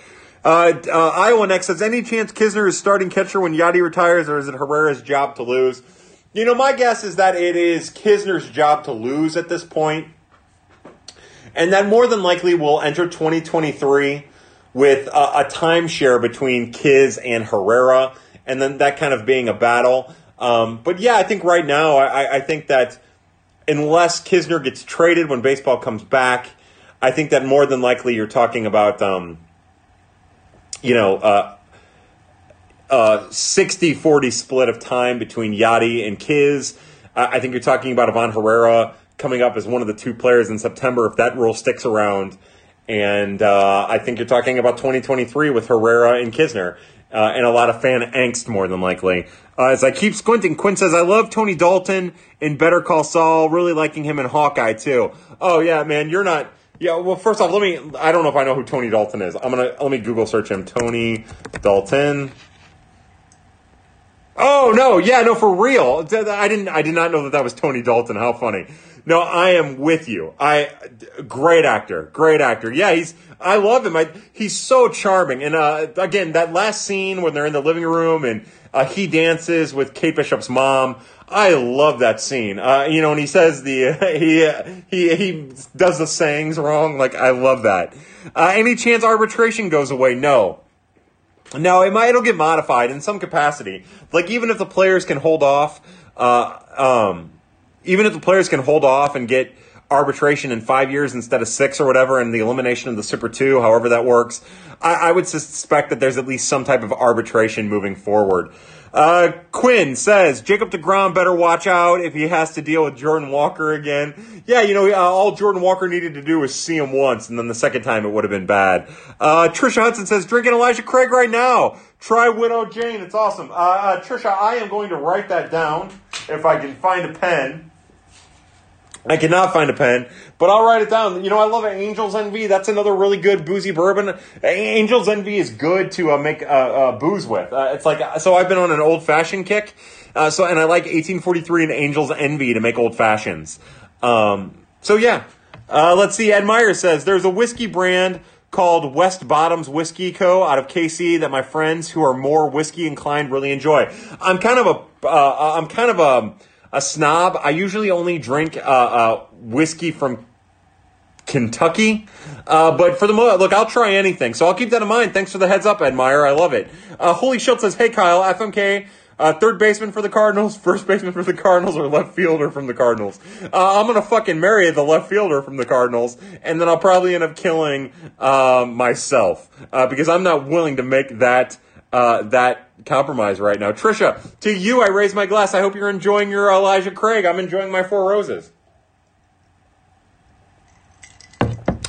Uh, uh, Iowa next says, any chance Knizner is starting catcher when Yadi retires, or is it Herrera's job to lose? You know, my guess is that it is Knizner's job to lose at this point, and that more than likely will enter 2023 with a, a timeshare between Kiz and Herrera, and then that kind of being a battle. Um, but yeah, I think right now, I, I think that unless Knizner gets traded when baseball comes back, I think that more than likely you're talking about, um, you know, uh, a 60 40 split of time between Yadi and Kiz. Uh, I think you're talking about Ivan Herrera coming up as one of the two players in September if that rule sticks around. And uh, I think you're talking about 2023 with Herrera and Knizner Uh, and a lot of fan angst, more than likely. Uh, as I keep squinting, Quinn says, I love Tony Dalton in Better Call Saul, really liking him in Hawkeye, too. Oh, yeah, man, you're not. Yeah, well, first off, let me. I don't know if I know who Tony Dalton is. I'm gonna let me Google search him. Tony Dalton. Oh no, yeah, no, for real. I didn't. I did not know that that was Tony Dalton. How funny. No, I am with you. I great actor, great actor. Yeah, he's. I love him. I, he's so charming. And uh, again, that last scene when they're in the living room and uh, he dances with Kate Bishop's mom. I love that scene. Uh, you know, and he says the [LAUGHS] he he he does the sayings wrong. Like I love that. Uh, any chance arbitration goes away? No. No, it might it'll get modified in some capacity. Like even if the players can hold off, uh, um, even if the players can hold off and get arbitration in five years instead of six or whatever, and the elimination of the Super Two, however that works, I, I would suspect that there's at least some type of arbitration moving forward. Uh, Quinn says Jacob DeGrom better watch out if he has to deal with Jordan Walker again. Yeah, you know, uh, all Jordan Walker needed to do was see him once, and then the second time it would have been bad. Uh, Trisha Hudson says drinking Elijah Craig right now. Try Widow Jane. It's awesome. Uh, uh, Trisha, I am going to write that down if I can find a pen. I cannot find a pen, but I'll write it down. You know, I love Angel's Envy. That's another really good boozy bourbon. Angel's Envy is good to uh, make uh, uh, booze with. Uh, it's like so. I've been on an old fashioned kick. Uh, so and I like 1843 and Angel's Envy to make old fashions. Um, so yeah, uh, let's see. Ed Meyer says there's a whiskey brand called West Bottoms Whiskey Co. out of KC that my friends who are more whiskey inclined really enjoy. I'm kind of a I'm kind of a a snob. I usually only drink uh, uh, whiskey from Kentucky. Uh, but for the moment, look, I'll try anything. So I'll keep that in mind. Thanks for the heads up, Ed Meyer. I love it. Uh, Holy Shield says, Hey, Kyle, FMK. Uh, third baseman for the Cardinals, [LAUGHS] first baseman for the Cardinals, or left fielder from the Cardinals. Uh, I'm gonna fucking marry the left fielder from the Cardinals, and then I'll probably end up killing uh, myself uh, because I'm not willing to make that that compromise right now. Trisha, to you, I raise my glass. I hope you're enjoying your Elijah Craig. I'm enjoying my Four Roses.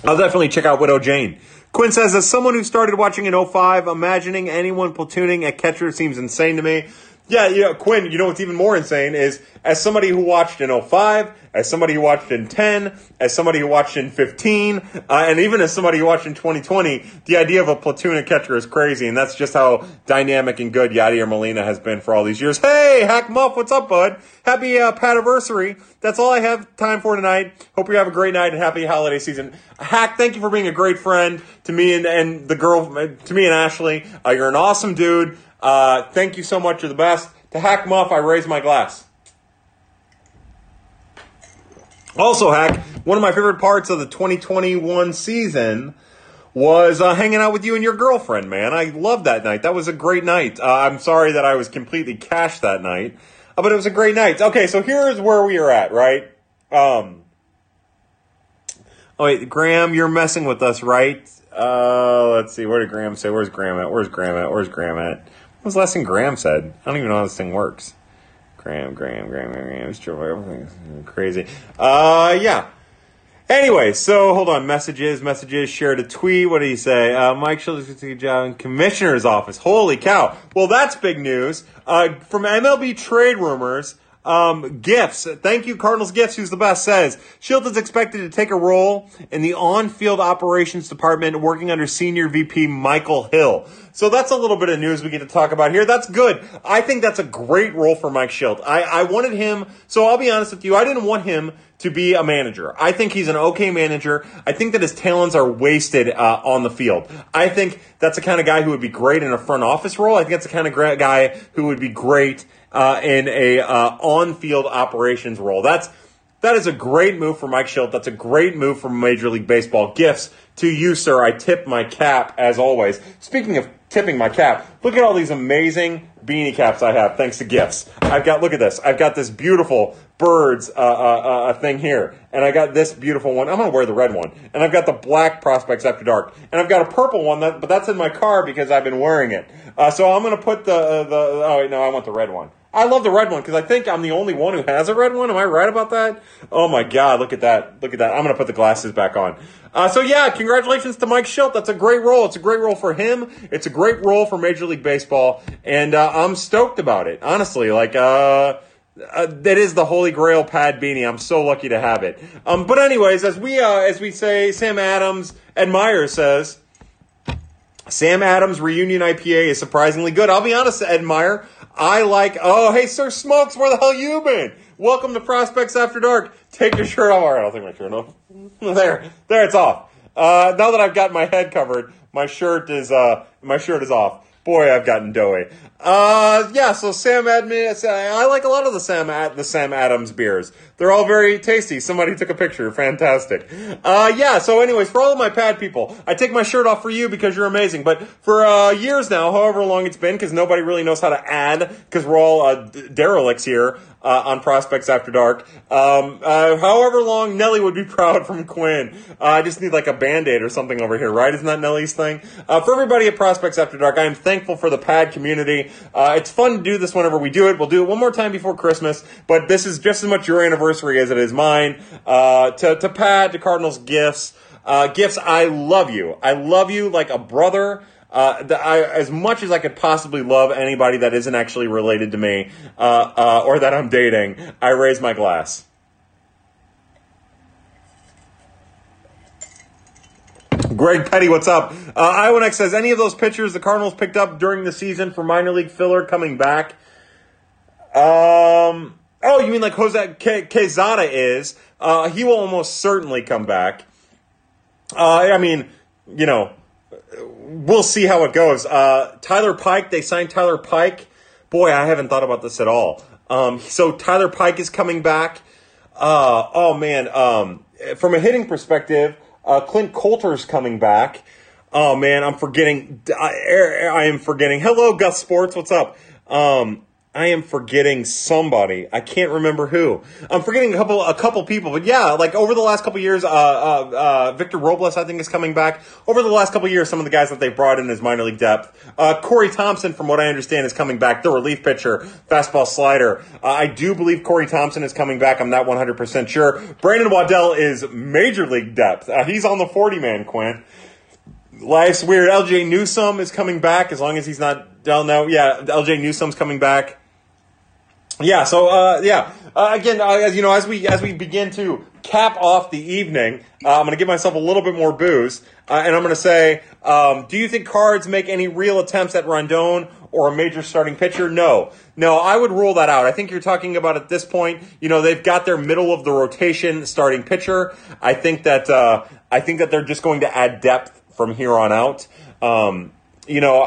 I'll definitely check out Widow Jane. Quinn says, as someone who started watching in 05, imagining anyone platooning at catcher seems insane to me. Yeah, yeah, Quinn, you know what's even more insane is as somebody who watched in 05, as somebody who watched in 10, as somebody who watched in 15, uh, and even as somebody who watched in 2020, the idea of a platoon of catcher is crazy, and that's just how dynamic and good Yadier Molina has been for all these years. Hey, Hack Muff, what's up, bud? Happy uh, anniversary. That's all I have time for tonight. Hope you have a great night and happy holiday season. Hack, thank you for being a great friend to me and, and the girl, to me and Ashley. Uh, you're an awesome dude. Uh, thank you so much. You're the best. To Hack Muff, I raise my glass. Also, Hack, one of my favorite parts of the 2021 season was uh, hanging out with you and your girlfriend, man. I loved that night. That was a great night. Uh, I'm sorry that I was completely cashed that night, uh, but it was a great night. Okay, so here's where we are at, right? Um, oh, wait, Graham, you're messing with us, right? Uh, let's see. Where did Graham say? Where's Graham at? Where's Graham at? Where's Graham at? What was the last thing Graham said? I don't even know how this thing works. Graham, Graham, Graham, Graham, Graham. It's true. Everything's crazy. Uh, yeah. Anyway, so hold on. Messages, messages. Shared a tweet. What did he say? Uh, Mike Shildt's going to take a job in commissioner's office. Holy cow! Well, that's big news. Uh, from MLB trade rumors, um, gifts. Thank you, Cardinals Gifts, who's the best, says Shildt is expected to take a role in the on field operations department working under senior VP Michael Hill. So that's a little bit of news we get to talk about here. That's good. I think that's a great role for Mike Shildt. I, I wanted him, so I'll be honest with you, I didn't want him to be a manager. I think he's an okay manager. I think that his talents are wasted uh, on the field. I think that's the kind of guy who would be great in a front office role. I think that's the kind of guy who would be great uh, in a uh, on-field operations role. That's that is a great move for Mike Shildt. That's a great move for Major League Baseball. Gifts to you, sir. I tip my cap as always. Speaking of tipping my cap, look at all these amazing beanie caps I have thanks to gifts. I've got look at this. I've got this beautiful birds uh, uh, uh, thing here, and I got this beautiful one. I'm gonna wear the red one, and I've got the black Prospects After Dark, and I've got a purple one that, but that's in my car because I've been wearing it. Uh, so I'm gonna put the uh, the. Oh wait, no, I want the red one. I love the red one because I think I'm the only one who has a red one. Am I right about that? Oh my god, look at that! Look at that! I'm gonna put the glasses back on. Uh, so yeah, congratulations to Mike Shildt. That's a great role. It's a great role for him. It's a great role for Major League Baseball, and uh, I'm stoked about it. Honestly, like uh, uh, that is the holy grail pad beanie. I'm so lucky to have it. Um, but anyways, as we uh, as we say, Sam Adams, Ed Meyer says. Sam Adams Reunion IPA is surprisingly good. I'll be honest, Ed Meyer. I like, oh, hey, Sir Smokes, where the hell you been? Welcome to Prospects After Dark. Take your shirt off. All right, I'll take my shirt off. [LAUGHS] there, there, it's off. Uh, now that I've got my head covered, my shirt is, uh, my shirt is off. Boy, I've gotten doughy. Uh, yeah, so Sam Adams, I like a lot of the Sam, the Sam Adams beers. They're all very tasty. Somebody took a picture. Fantastic. Uh, yeah, so anyways, for all of my pad people, I take my shirt off for you because you're amazing. But for, uh, years now, however long it's been, because nobody really knows how to add, because we're all, uh, derelicts here, uh, on Prospects After Dark. Um, uh, however long, Nelly would be [LAUGHS] proud from Quinn. Uh, I just need like a band aid or something over here, right? Isn't that Nelly's thing? For everybody at Prospects After Dark, I am thankful for the pad community. It's fun to do this whenever we do it. We'll do it one more time before Christmas, but this is just as much your anniversary as it is mine. Uh, to, to pad, to Cardinals gifts. gifts, I love you. I love you like a brother. Uh, the, I, as much as I could possibly love anybody that isn't actually related to me uh, uh, or that I'm dating, I raise my glass. Greg Petty, what's up? Uh, Iowanex says any of those pitchers the Cardinals picked up during the season for minor league filler coming back. Um. Oh, you mean like Jose K- Quezada is? Uh, he will almost certainly come back. Uh, I mean, you know, we'll see how it goes. Uh, Tyler Pike, they signed Tyler Pike. Boy, I haven't thought about this at all. Um, so Tyler Pike is coming back. Uh, oh man, um, from a hitting perspective, uh, Clint Coulter's coming back. Oh man, I'm forgetting. I, I am forgetting. Hello, Gus Sports. What's up? Um, I am forgetting somebody. I can't remember who. I'm forgetting a couple a couple people, but yeah, like over the last couple years, uh, uh, uh, Victor Robles I think is coming back. Over the last couple years, some of the guys that they brought in as minor league depth. Uh, Corey Thompson, from what I understand, is coming back. The relief pitcher, fastball slider. Uh, I do believe Corey Thompson is coming back. I'm not 100 percent sure. Brandon Waddell is major league depth. Uh, he's on the 40 man. Quint. Life's weird. LJ Newsome is coming back as long as he's not down now. Yeah, LJ Newsome's coming back yeah, so uh, yeah, uh, again, uh, as you know, as we as we begin to cap off the evening, uh, I'm going to give myself a little bit more booze, uh, and I'm going to say, um, do you think Cards make any real attempts at Rodon or a major starting pitcher? No, no, I would rule that out. I think you're talking about at this point, you know, they've got their middle of the rotation starting pitcher. I think that uh, I think that they're just going to add depth from here on out. Um, you know,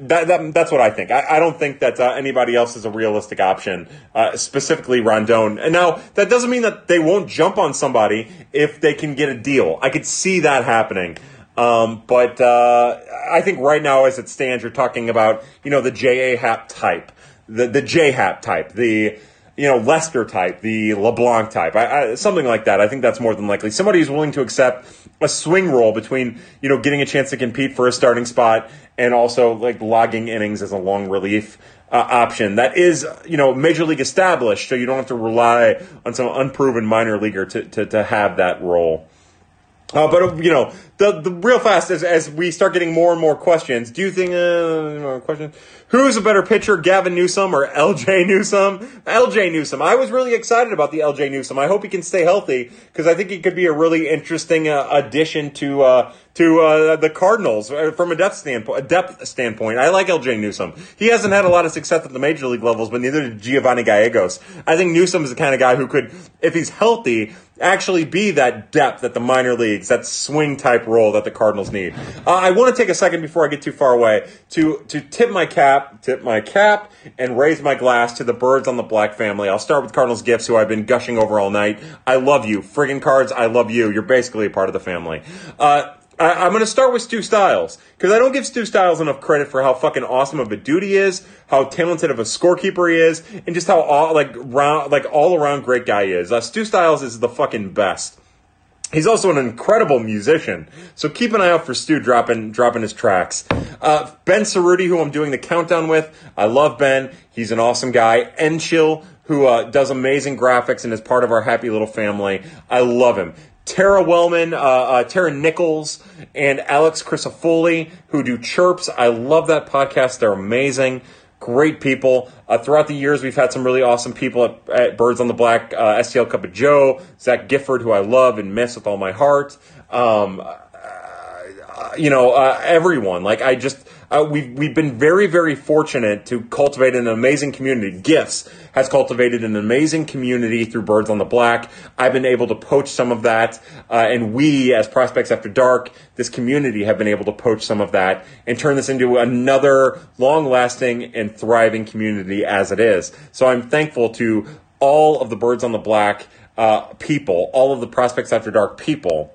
that, that, that's what I think. I, I don't think that uh, anybody else is a realistic option, uh, specifically Rodon. And now that doesn't mean that they won't jump on somebody if they can get a deal. I could see that happening. Um, but uh, I think right now, as it stands, you're talking about you know the J A Happ type, the the J Happ type, the you know Lester type, the LeBlanc type, I, I, something like that. I think that's more than likely. Somebody who's willing to accept a swing role between you know getting a chance to compete for a starting spot and also like logging innings as a long relief uh, option that is you know major league established, so you don't have to rely on some unproven minor leaguer to to, to have that role. Uh, but you know, the the real fast as as we start getting more and more questions. Do you think uh, questions? Who's a better pitcher, Gavin Newsom or [LAUGHS] LJ Newsome? LJ Newsome. I was really excited about the LJ Newsome. I hope he can stay healthy because I think he could be a really interesting uh, addition to uh, to uh, the Cardinals uh, from a depth standpoint. A depth standpoint, I like LJ Newsome. He hasn't had a lot of success at the major league levels, but neither did Giovanny Gallegos. I think Newsome is the kind of guy who could, if he's healthy, actually be that depth at the minor leagues, that swing type role that the Cardinals need. Uh, I want to take a second before I get too far away to to tip my cap, tip my cap, and raise my glass to the birds on the black family. I'll start with Cardinals gifts, who I've been gushing over all night. I love you, friggin' cards. I love you. You're basically a part of the family. Uh, I, am going to start with Stu Styles because I don't give Stu Styles enough credit for how fucking awesome of a dude he is, how talented of a scorekeeper he is, and just how all, like round, like all around great guy he is. Uh, Stu Styles is the fucking best. He's also an incredible musician, so keep an eye out for Stu dropping dropping his tracks. Uh, ben Cerruti, who I'm doing the countdown with, I love Ben. He's an awesome guy. Enchill, who uh, does amazing graphics and is part of our happy little family. I love him. Tara Wellman, uh, uh, Tara Nichols, and Alex Crisafulli, who do Chirps. I love that podcast. They're amazing. Great people. Uh, throughout the years, we've had some really awesome people at, at Birds on the Black, uh, STL Cup of Joe, Zach Gifford, who I love and miss with all my heart. Um, uh, you know, uh, everyone. Like, I just, uh, we've we've been very very fortunate to cultivate an amazing community. Gifts has cultivated an amazing community through Birds on the Black. I've been able to poach some of that, uh, and we as Prospects After Dark, this community have been able to poach some of that and turn this into another long lasting and thriving community as it is. So I'm thankful to all of the Birds on the Black uh, people, all of the Prospects After Dark people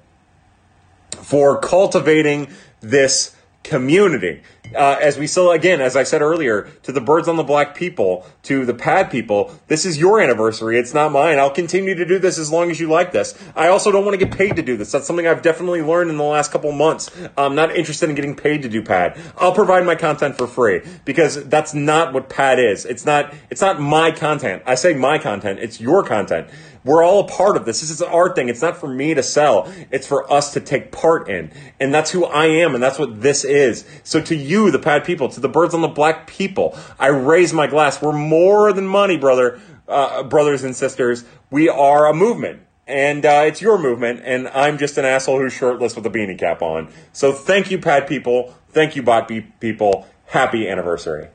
for cultivating this community. Uh, as we still, again, as I said earlier, to the birds on the black people, to the pad people, this is your anniversary. It's not mine. I'll continue to do this as long as you like this. I also don't want to get paid to do this. That's something I've definitely learned in the last couple months. I'm not interested in getting paid to do pad. I'll provide my content for free because that's not what pad is. It's not, it's not my content. I say my content. It's your content. We're all a part of this. This is an art thing. It's not for me to sell. It's for us to take part in. And that's who I am. And that's what this is. So to you, the pad people, to the birds on the black people, I raise my glass. We're more than money, brother, uh, brothers and sisters. We are a movement. And uh, it's your movement, and I'm just an asshole who's shirtless with a beanie cap on. So thank you, pad people. Thank you, bot people. Happy anniversary.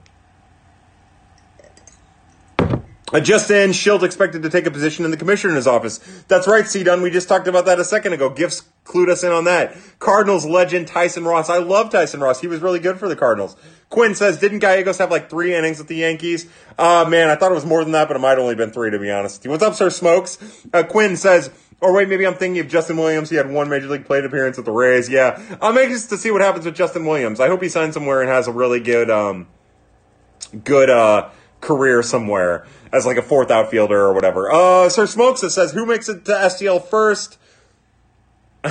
Uh, just in, Shildt expected to take a position in the commissioner's office. That's right, C. Dunn. We just talked about that a second ago. Gifts clued us in on that. Cardinals legend Tyson Ross. I love Tyson Ross. He was really good for the Cardinals. Quinn says, didn't Gallegos have like three innings with the Yankees? Uh, man, I thought it was more than that, but it might only been three, to be honest. What's up, Sir Smokes? Uh, Quinn says, or wait, maybe I'm thinking of Justin Williams. He had one major league plate appearance with the Rays. Yeah. I'm anxious to see what happens with Justin Williams. I hope he signs somewhere and has a really good, um, good, uh, career somewhere as like a fourth outfielder or whatever. Uh, Sir Smokes says, who makes it to STL first? [LAUGHS] uh,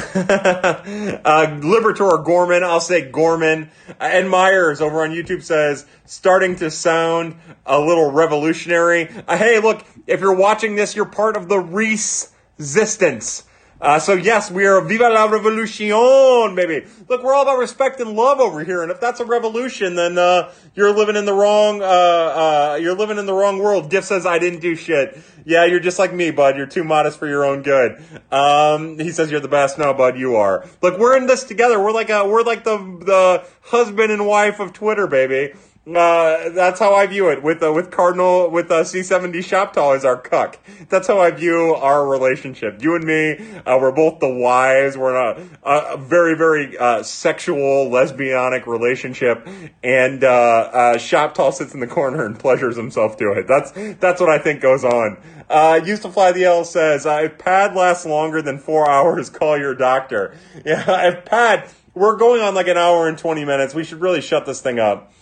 Liberatore Gorman, I'll say Gorman. Ed Myers over on YouTube says, starting to sound a little revolutionary. Uh, hey, look, if you're watching this, you're part of the resistance. Uh, so yes, we are Viva la Revolution, baby. Look, we're all about respect and love over here, and if that's a revolution, then uh, you're living in the wrong. Uh, uh, you're living in the wrong world. Gift says I didn't do shit. Yeah, you're just like me, bud. You're too modest for your own good. Um, he says you're the best. No, bud, you are. Look, we're in this together. We're like a, we're like the the husband and wife of Twitter, baby. Uh, that's how I view it with uh, with Cardinal with uh, C70 Shoptall as our cuck. That's how I view our relationship. You and me, uh, we're both the wives. We're in a, a very very uh, sexual lesbianic relationship, and uh, uh, sits in the corner and pleasures himself to it. That's that's what I think goes on. Uh, used to fly the L says uh, if pad lasts longer than four hours, call your doctor. [LAUGHS] Yeah, if pad, we're going on like an hour and twenty minutes. We should really shut this thing up.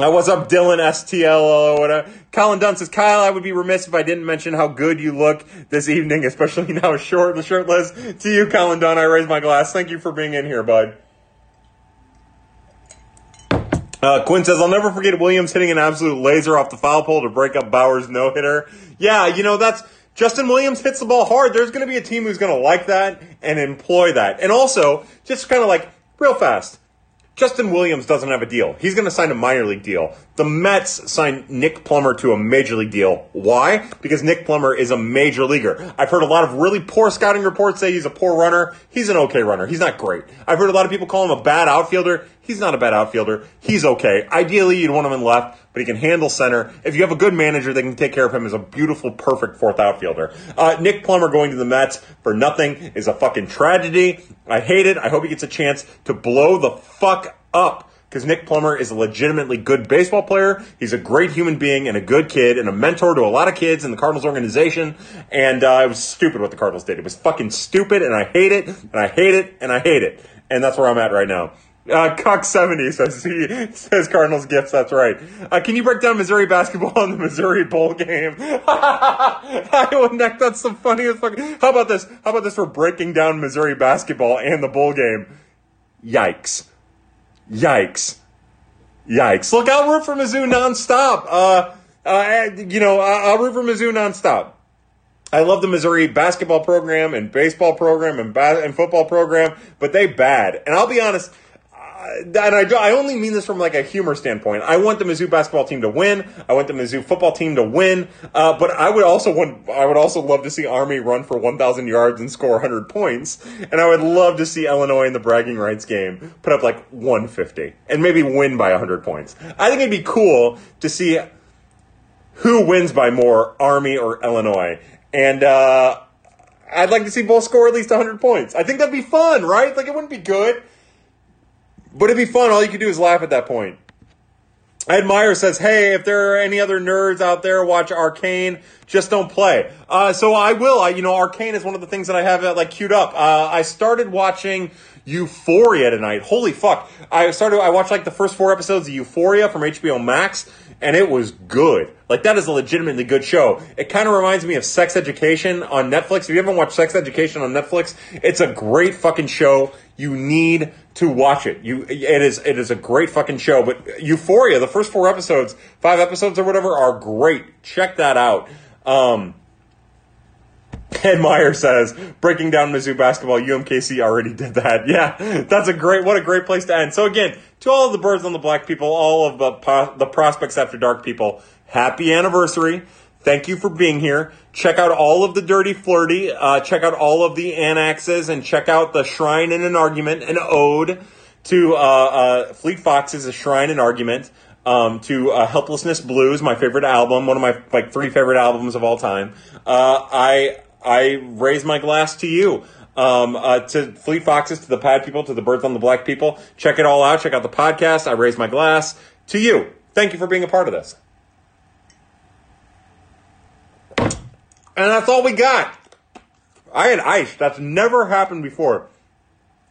Uh, what's up, Dylan STL or whatever? Colin Dunn says, Kyle, I would be remiss if I didn't mention how good you look this evening, especially [LAUGHS] now short and shirtless. To you, Colin Dunn, I raise my glass. Thank you for being in here, bud. Uh, Quinn says, I'll never forget Williams hitting an absolute laser off the foul pole to break up Bauer's no hitter. Yeah, you know, that's Justin Williams hits the ball hard. There's going to be a team who's going to like that and employ that. And also, just kind of like real fast. Justin Williams doesn't have a deal. He's going to sign a minor league deal. The Mets signed Nick Plummer to a major league deal. Why? Because Nick Plummer is a major leaguer. I've heard a lot of really poor scouting reports say he's a poor runner. He's an okay runner. He's not great. I've heard a lot of people call him a bad outfielder. He's not a bad outfielder. He's okay. Ideally, you'd want him in left, but he can handle center. If you have a good manager that can take care of him as a beautiful, perfect fourth outfielder. Uh, Nick Plummer going to the Mets for nothing is a fucking tragedy. I hate it. I hope he gets a chance to blow the fuck up because Nick Plummer is a legitimately good baseball player. He's a great human being and a good kid and a mentor to a lot of kids in the Cardinals organization. And uh, it was stupid what the Cardinals did. It was fucking stupid, and I hate it, and I hate it, and I hate it. And that's where I'm at right now. Uh, Cock seventy says he [LAUGHS] says Cardinals gifts. That's right. Uh, can you break down Missouri basketball [LAUGHS] in the Missouri bowl game? [LAUGHS] Iowa neck. That's the funniest. Fucking, how about this? How about this for breaking down Missouri basketball and the bowl game? Yikes! Yikes! Yikes! Look, I'll root for Mizzou nonstop. Uh, uh, you know, I'll root for Mizzou nonstop. I love the Missouri basketball program and baseball program and, ba- and football program, but they bad. And I'll be honest and I, I only mean this from like a humor standpoint. I want the Mizzou basketball team to win. I want the Mizzou football team to win. Uh, but I would also want, I would also love to see Army run for 1,000 yards and score 100 points. And I would love to see Illinois in the bragging rights game put up like 150 and maybe win by 100 points. I think it'd be cool to see who wins by more, Army or Illinois. And, uh, I'd like to see both score at least 100 points. I think that'd be fun, right? Like, it wouldn't be good. But it'd be fun. All you could do is laugh at that point. Ed Meyer says, "Hey, if there are any other nerds out there, watch Arcane. Just don't play." Uh, so I will. I, you know, Arcane is one of the things that I have uh, like queued up. Uh, I started watching Euphoria tonight. Holy fuck! I started. I watched like the first four episodes of Euphoria from HBO Max, and it was good. Like that is a legitimately good show. It kind of reminds me of Sex Education on Netflix. If you haven't watched Sex Education on Netflix, it's a great fucking show. You need to watch it. You, it is, it is a great fucking show. But Euphoria, the first four episodes, five episodes or whatever, are great. Check that out. Um, Ed Meyer says, breaking down Mizzou basketball, UMKC already did that. [LAUGHS] Yeah, that's a great, what a great place to end. So again, to all of the birds on the black people, all of the, the prospects after dark people, happy anniversary. Thank you for being here. Check out all of the Dirty Flirty. Uh, check out all of the annexes and check out the Shrine in an Argument, an ode to uh, uh, Fleet Foxes, a Shrine and Argument. um, to uh, Helplessness Blues, my favorite album, one of my like three favorite albums of all time. Uh, I I raise my glass to you. Um, uh, to Fleet Foxes, to the Pad people, to the Birds on the Black people. Check it all out. Check out the podcast. I raise my glass to you. Thank you for being a part of this. That's all we got. I had ice. That's never happened before.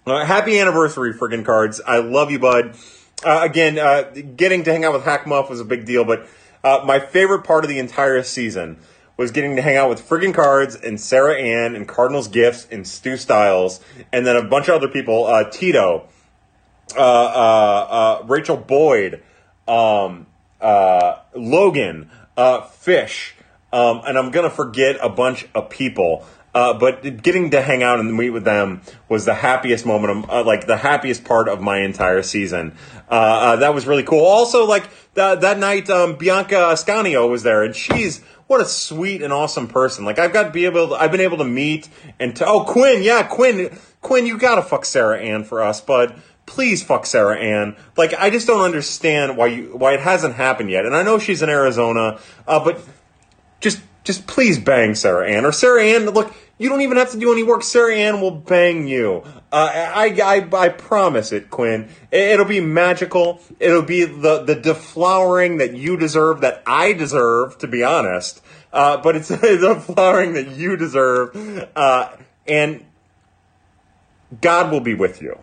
Uh, happy anniversary, friggin' cards. I love you, bud. Uh, again, uh, getting to hang out with Hack Muff was a big deal, but uh, my favorite part of the entire season was getting to hang out with friggin' cards and Sarah Ann and Cardinals Gifts and Stu Styles, and then a bunch of other people, uh, Tito, uh, Rachel Boyd, um, Logan, Fish, um, and I'm gonna forget a bunch of people. Uh, but getting to hang out and meet with them was the happiest moment, of, uh, like the happiest part of my entire season. Uh, uh that was really cool. Also, like that that night, um, Bianca Ascanio was there, and she's what a sweet and awesome person. Like I've got to be able, to, I've been able to meet and to, oh Quinn, yeah Quinn, Quinn, you gotta fuck Sarah Ann for us, bud please fuck Sarah Ann. Like, I just don't understand why you why it hasn't happened yet. And I know she's in Arizona, uh, but just just please bang Sarah Ann. Or Sarah Ann, look, you don't even have to do any work. Sarah Ann will bang you. Uh, I, I, I promise it, Quinn. It'll be magical. It'll be the, the deflowering that you deserve, that I deserve, to be honest. Uh, but it's [LAUGHS] the flowering that you deserve. Uh, and God will be with you.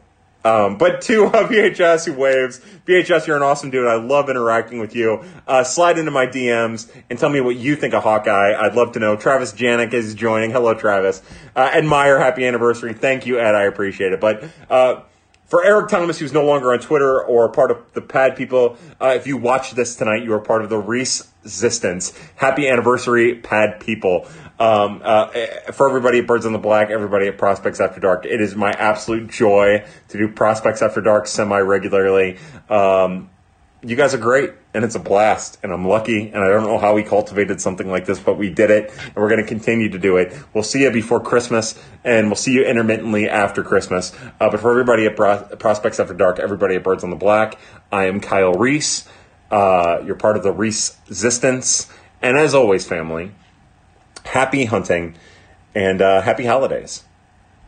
Um, but to uh, [LAUGHS] VHS who waves, VHS, you're an awesome dude. I love interacting with you. Uh, slide into my DMs and tell me what you think of Hawkeye. I'd love to know. Travis Janik is joining. Hello, Travis. Uh, Meyer, happy anniversary. Thank you, Ed. I appreciate it. But uh, for Eric Thomas, who's no longer on Twitter or part of the Pad people, uh, if you watch this tonight, you are part of the Resistance. Happy anniversary, Pad people. Um, uh, for everybody at Birds on the Black, everybody at Prospects After Dark, it is my absolute joy to do Prospects After Dark semi regularly. Um, you guys are great, and it's a blast, and I'm lucky, and I don't know how we cultivated something like this, but we did it, and we're going to continue to do it. We'll see you before Christmas, and we'll see you intermittently after Christmas. Uh, but for everybody at Pro- Prospects After Dark, everybody at Birds on the Black, I am Kyle Reis. Uh, you're part of the Reese Resistance, and as always, family, happy hunting and uh, happy holidays.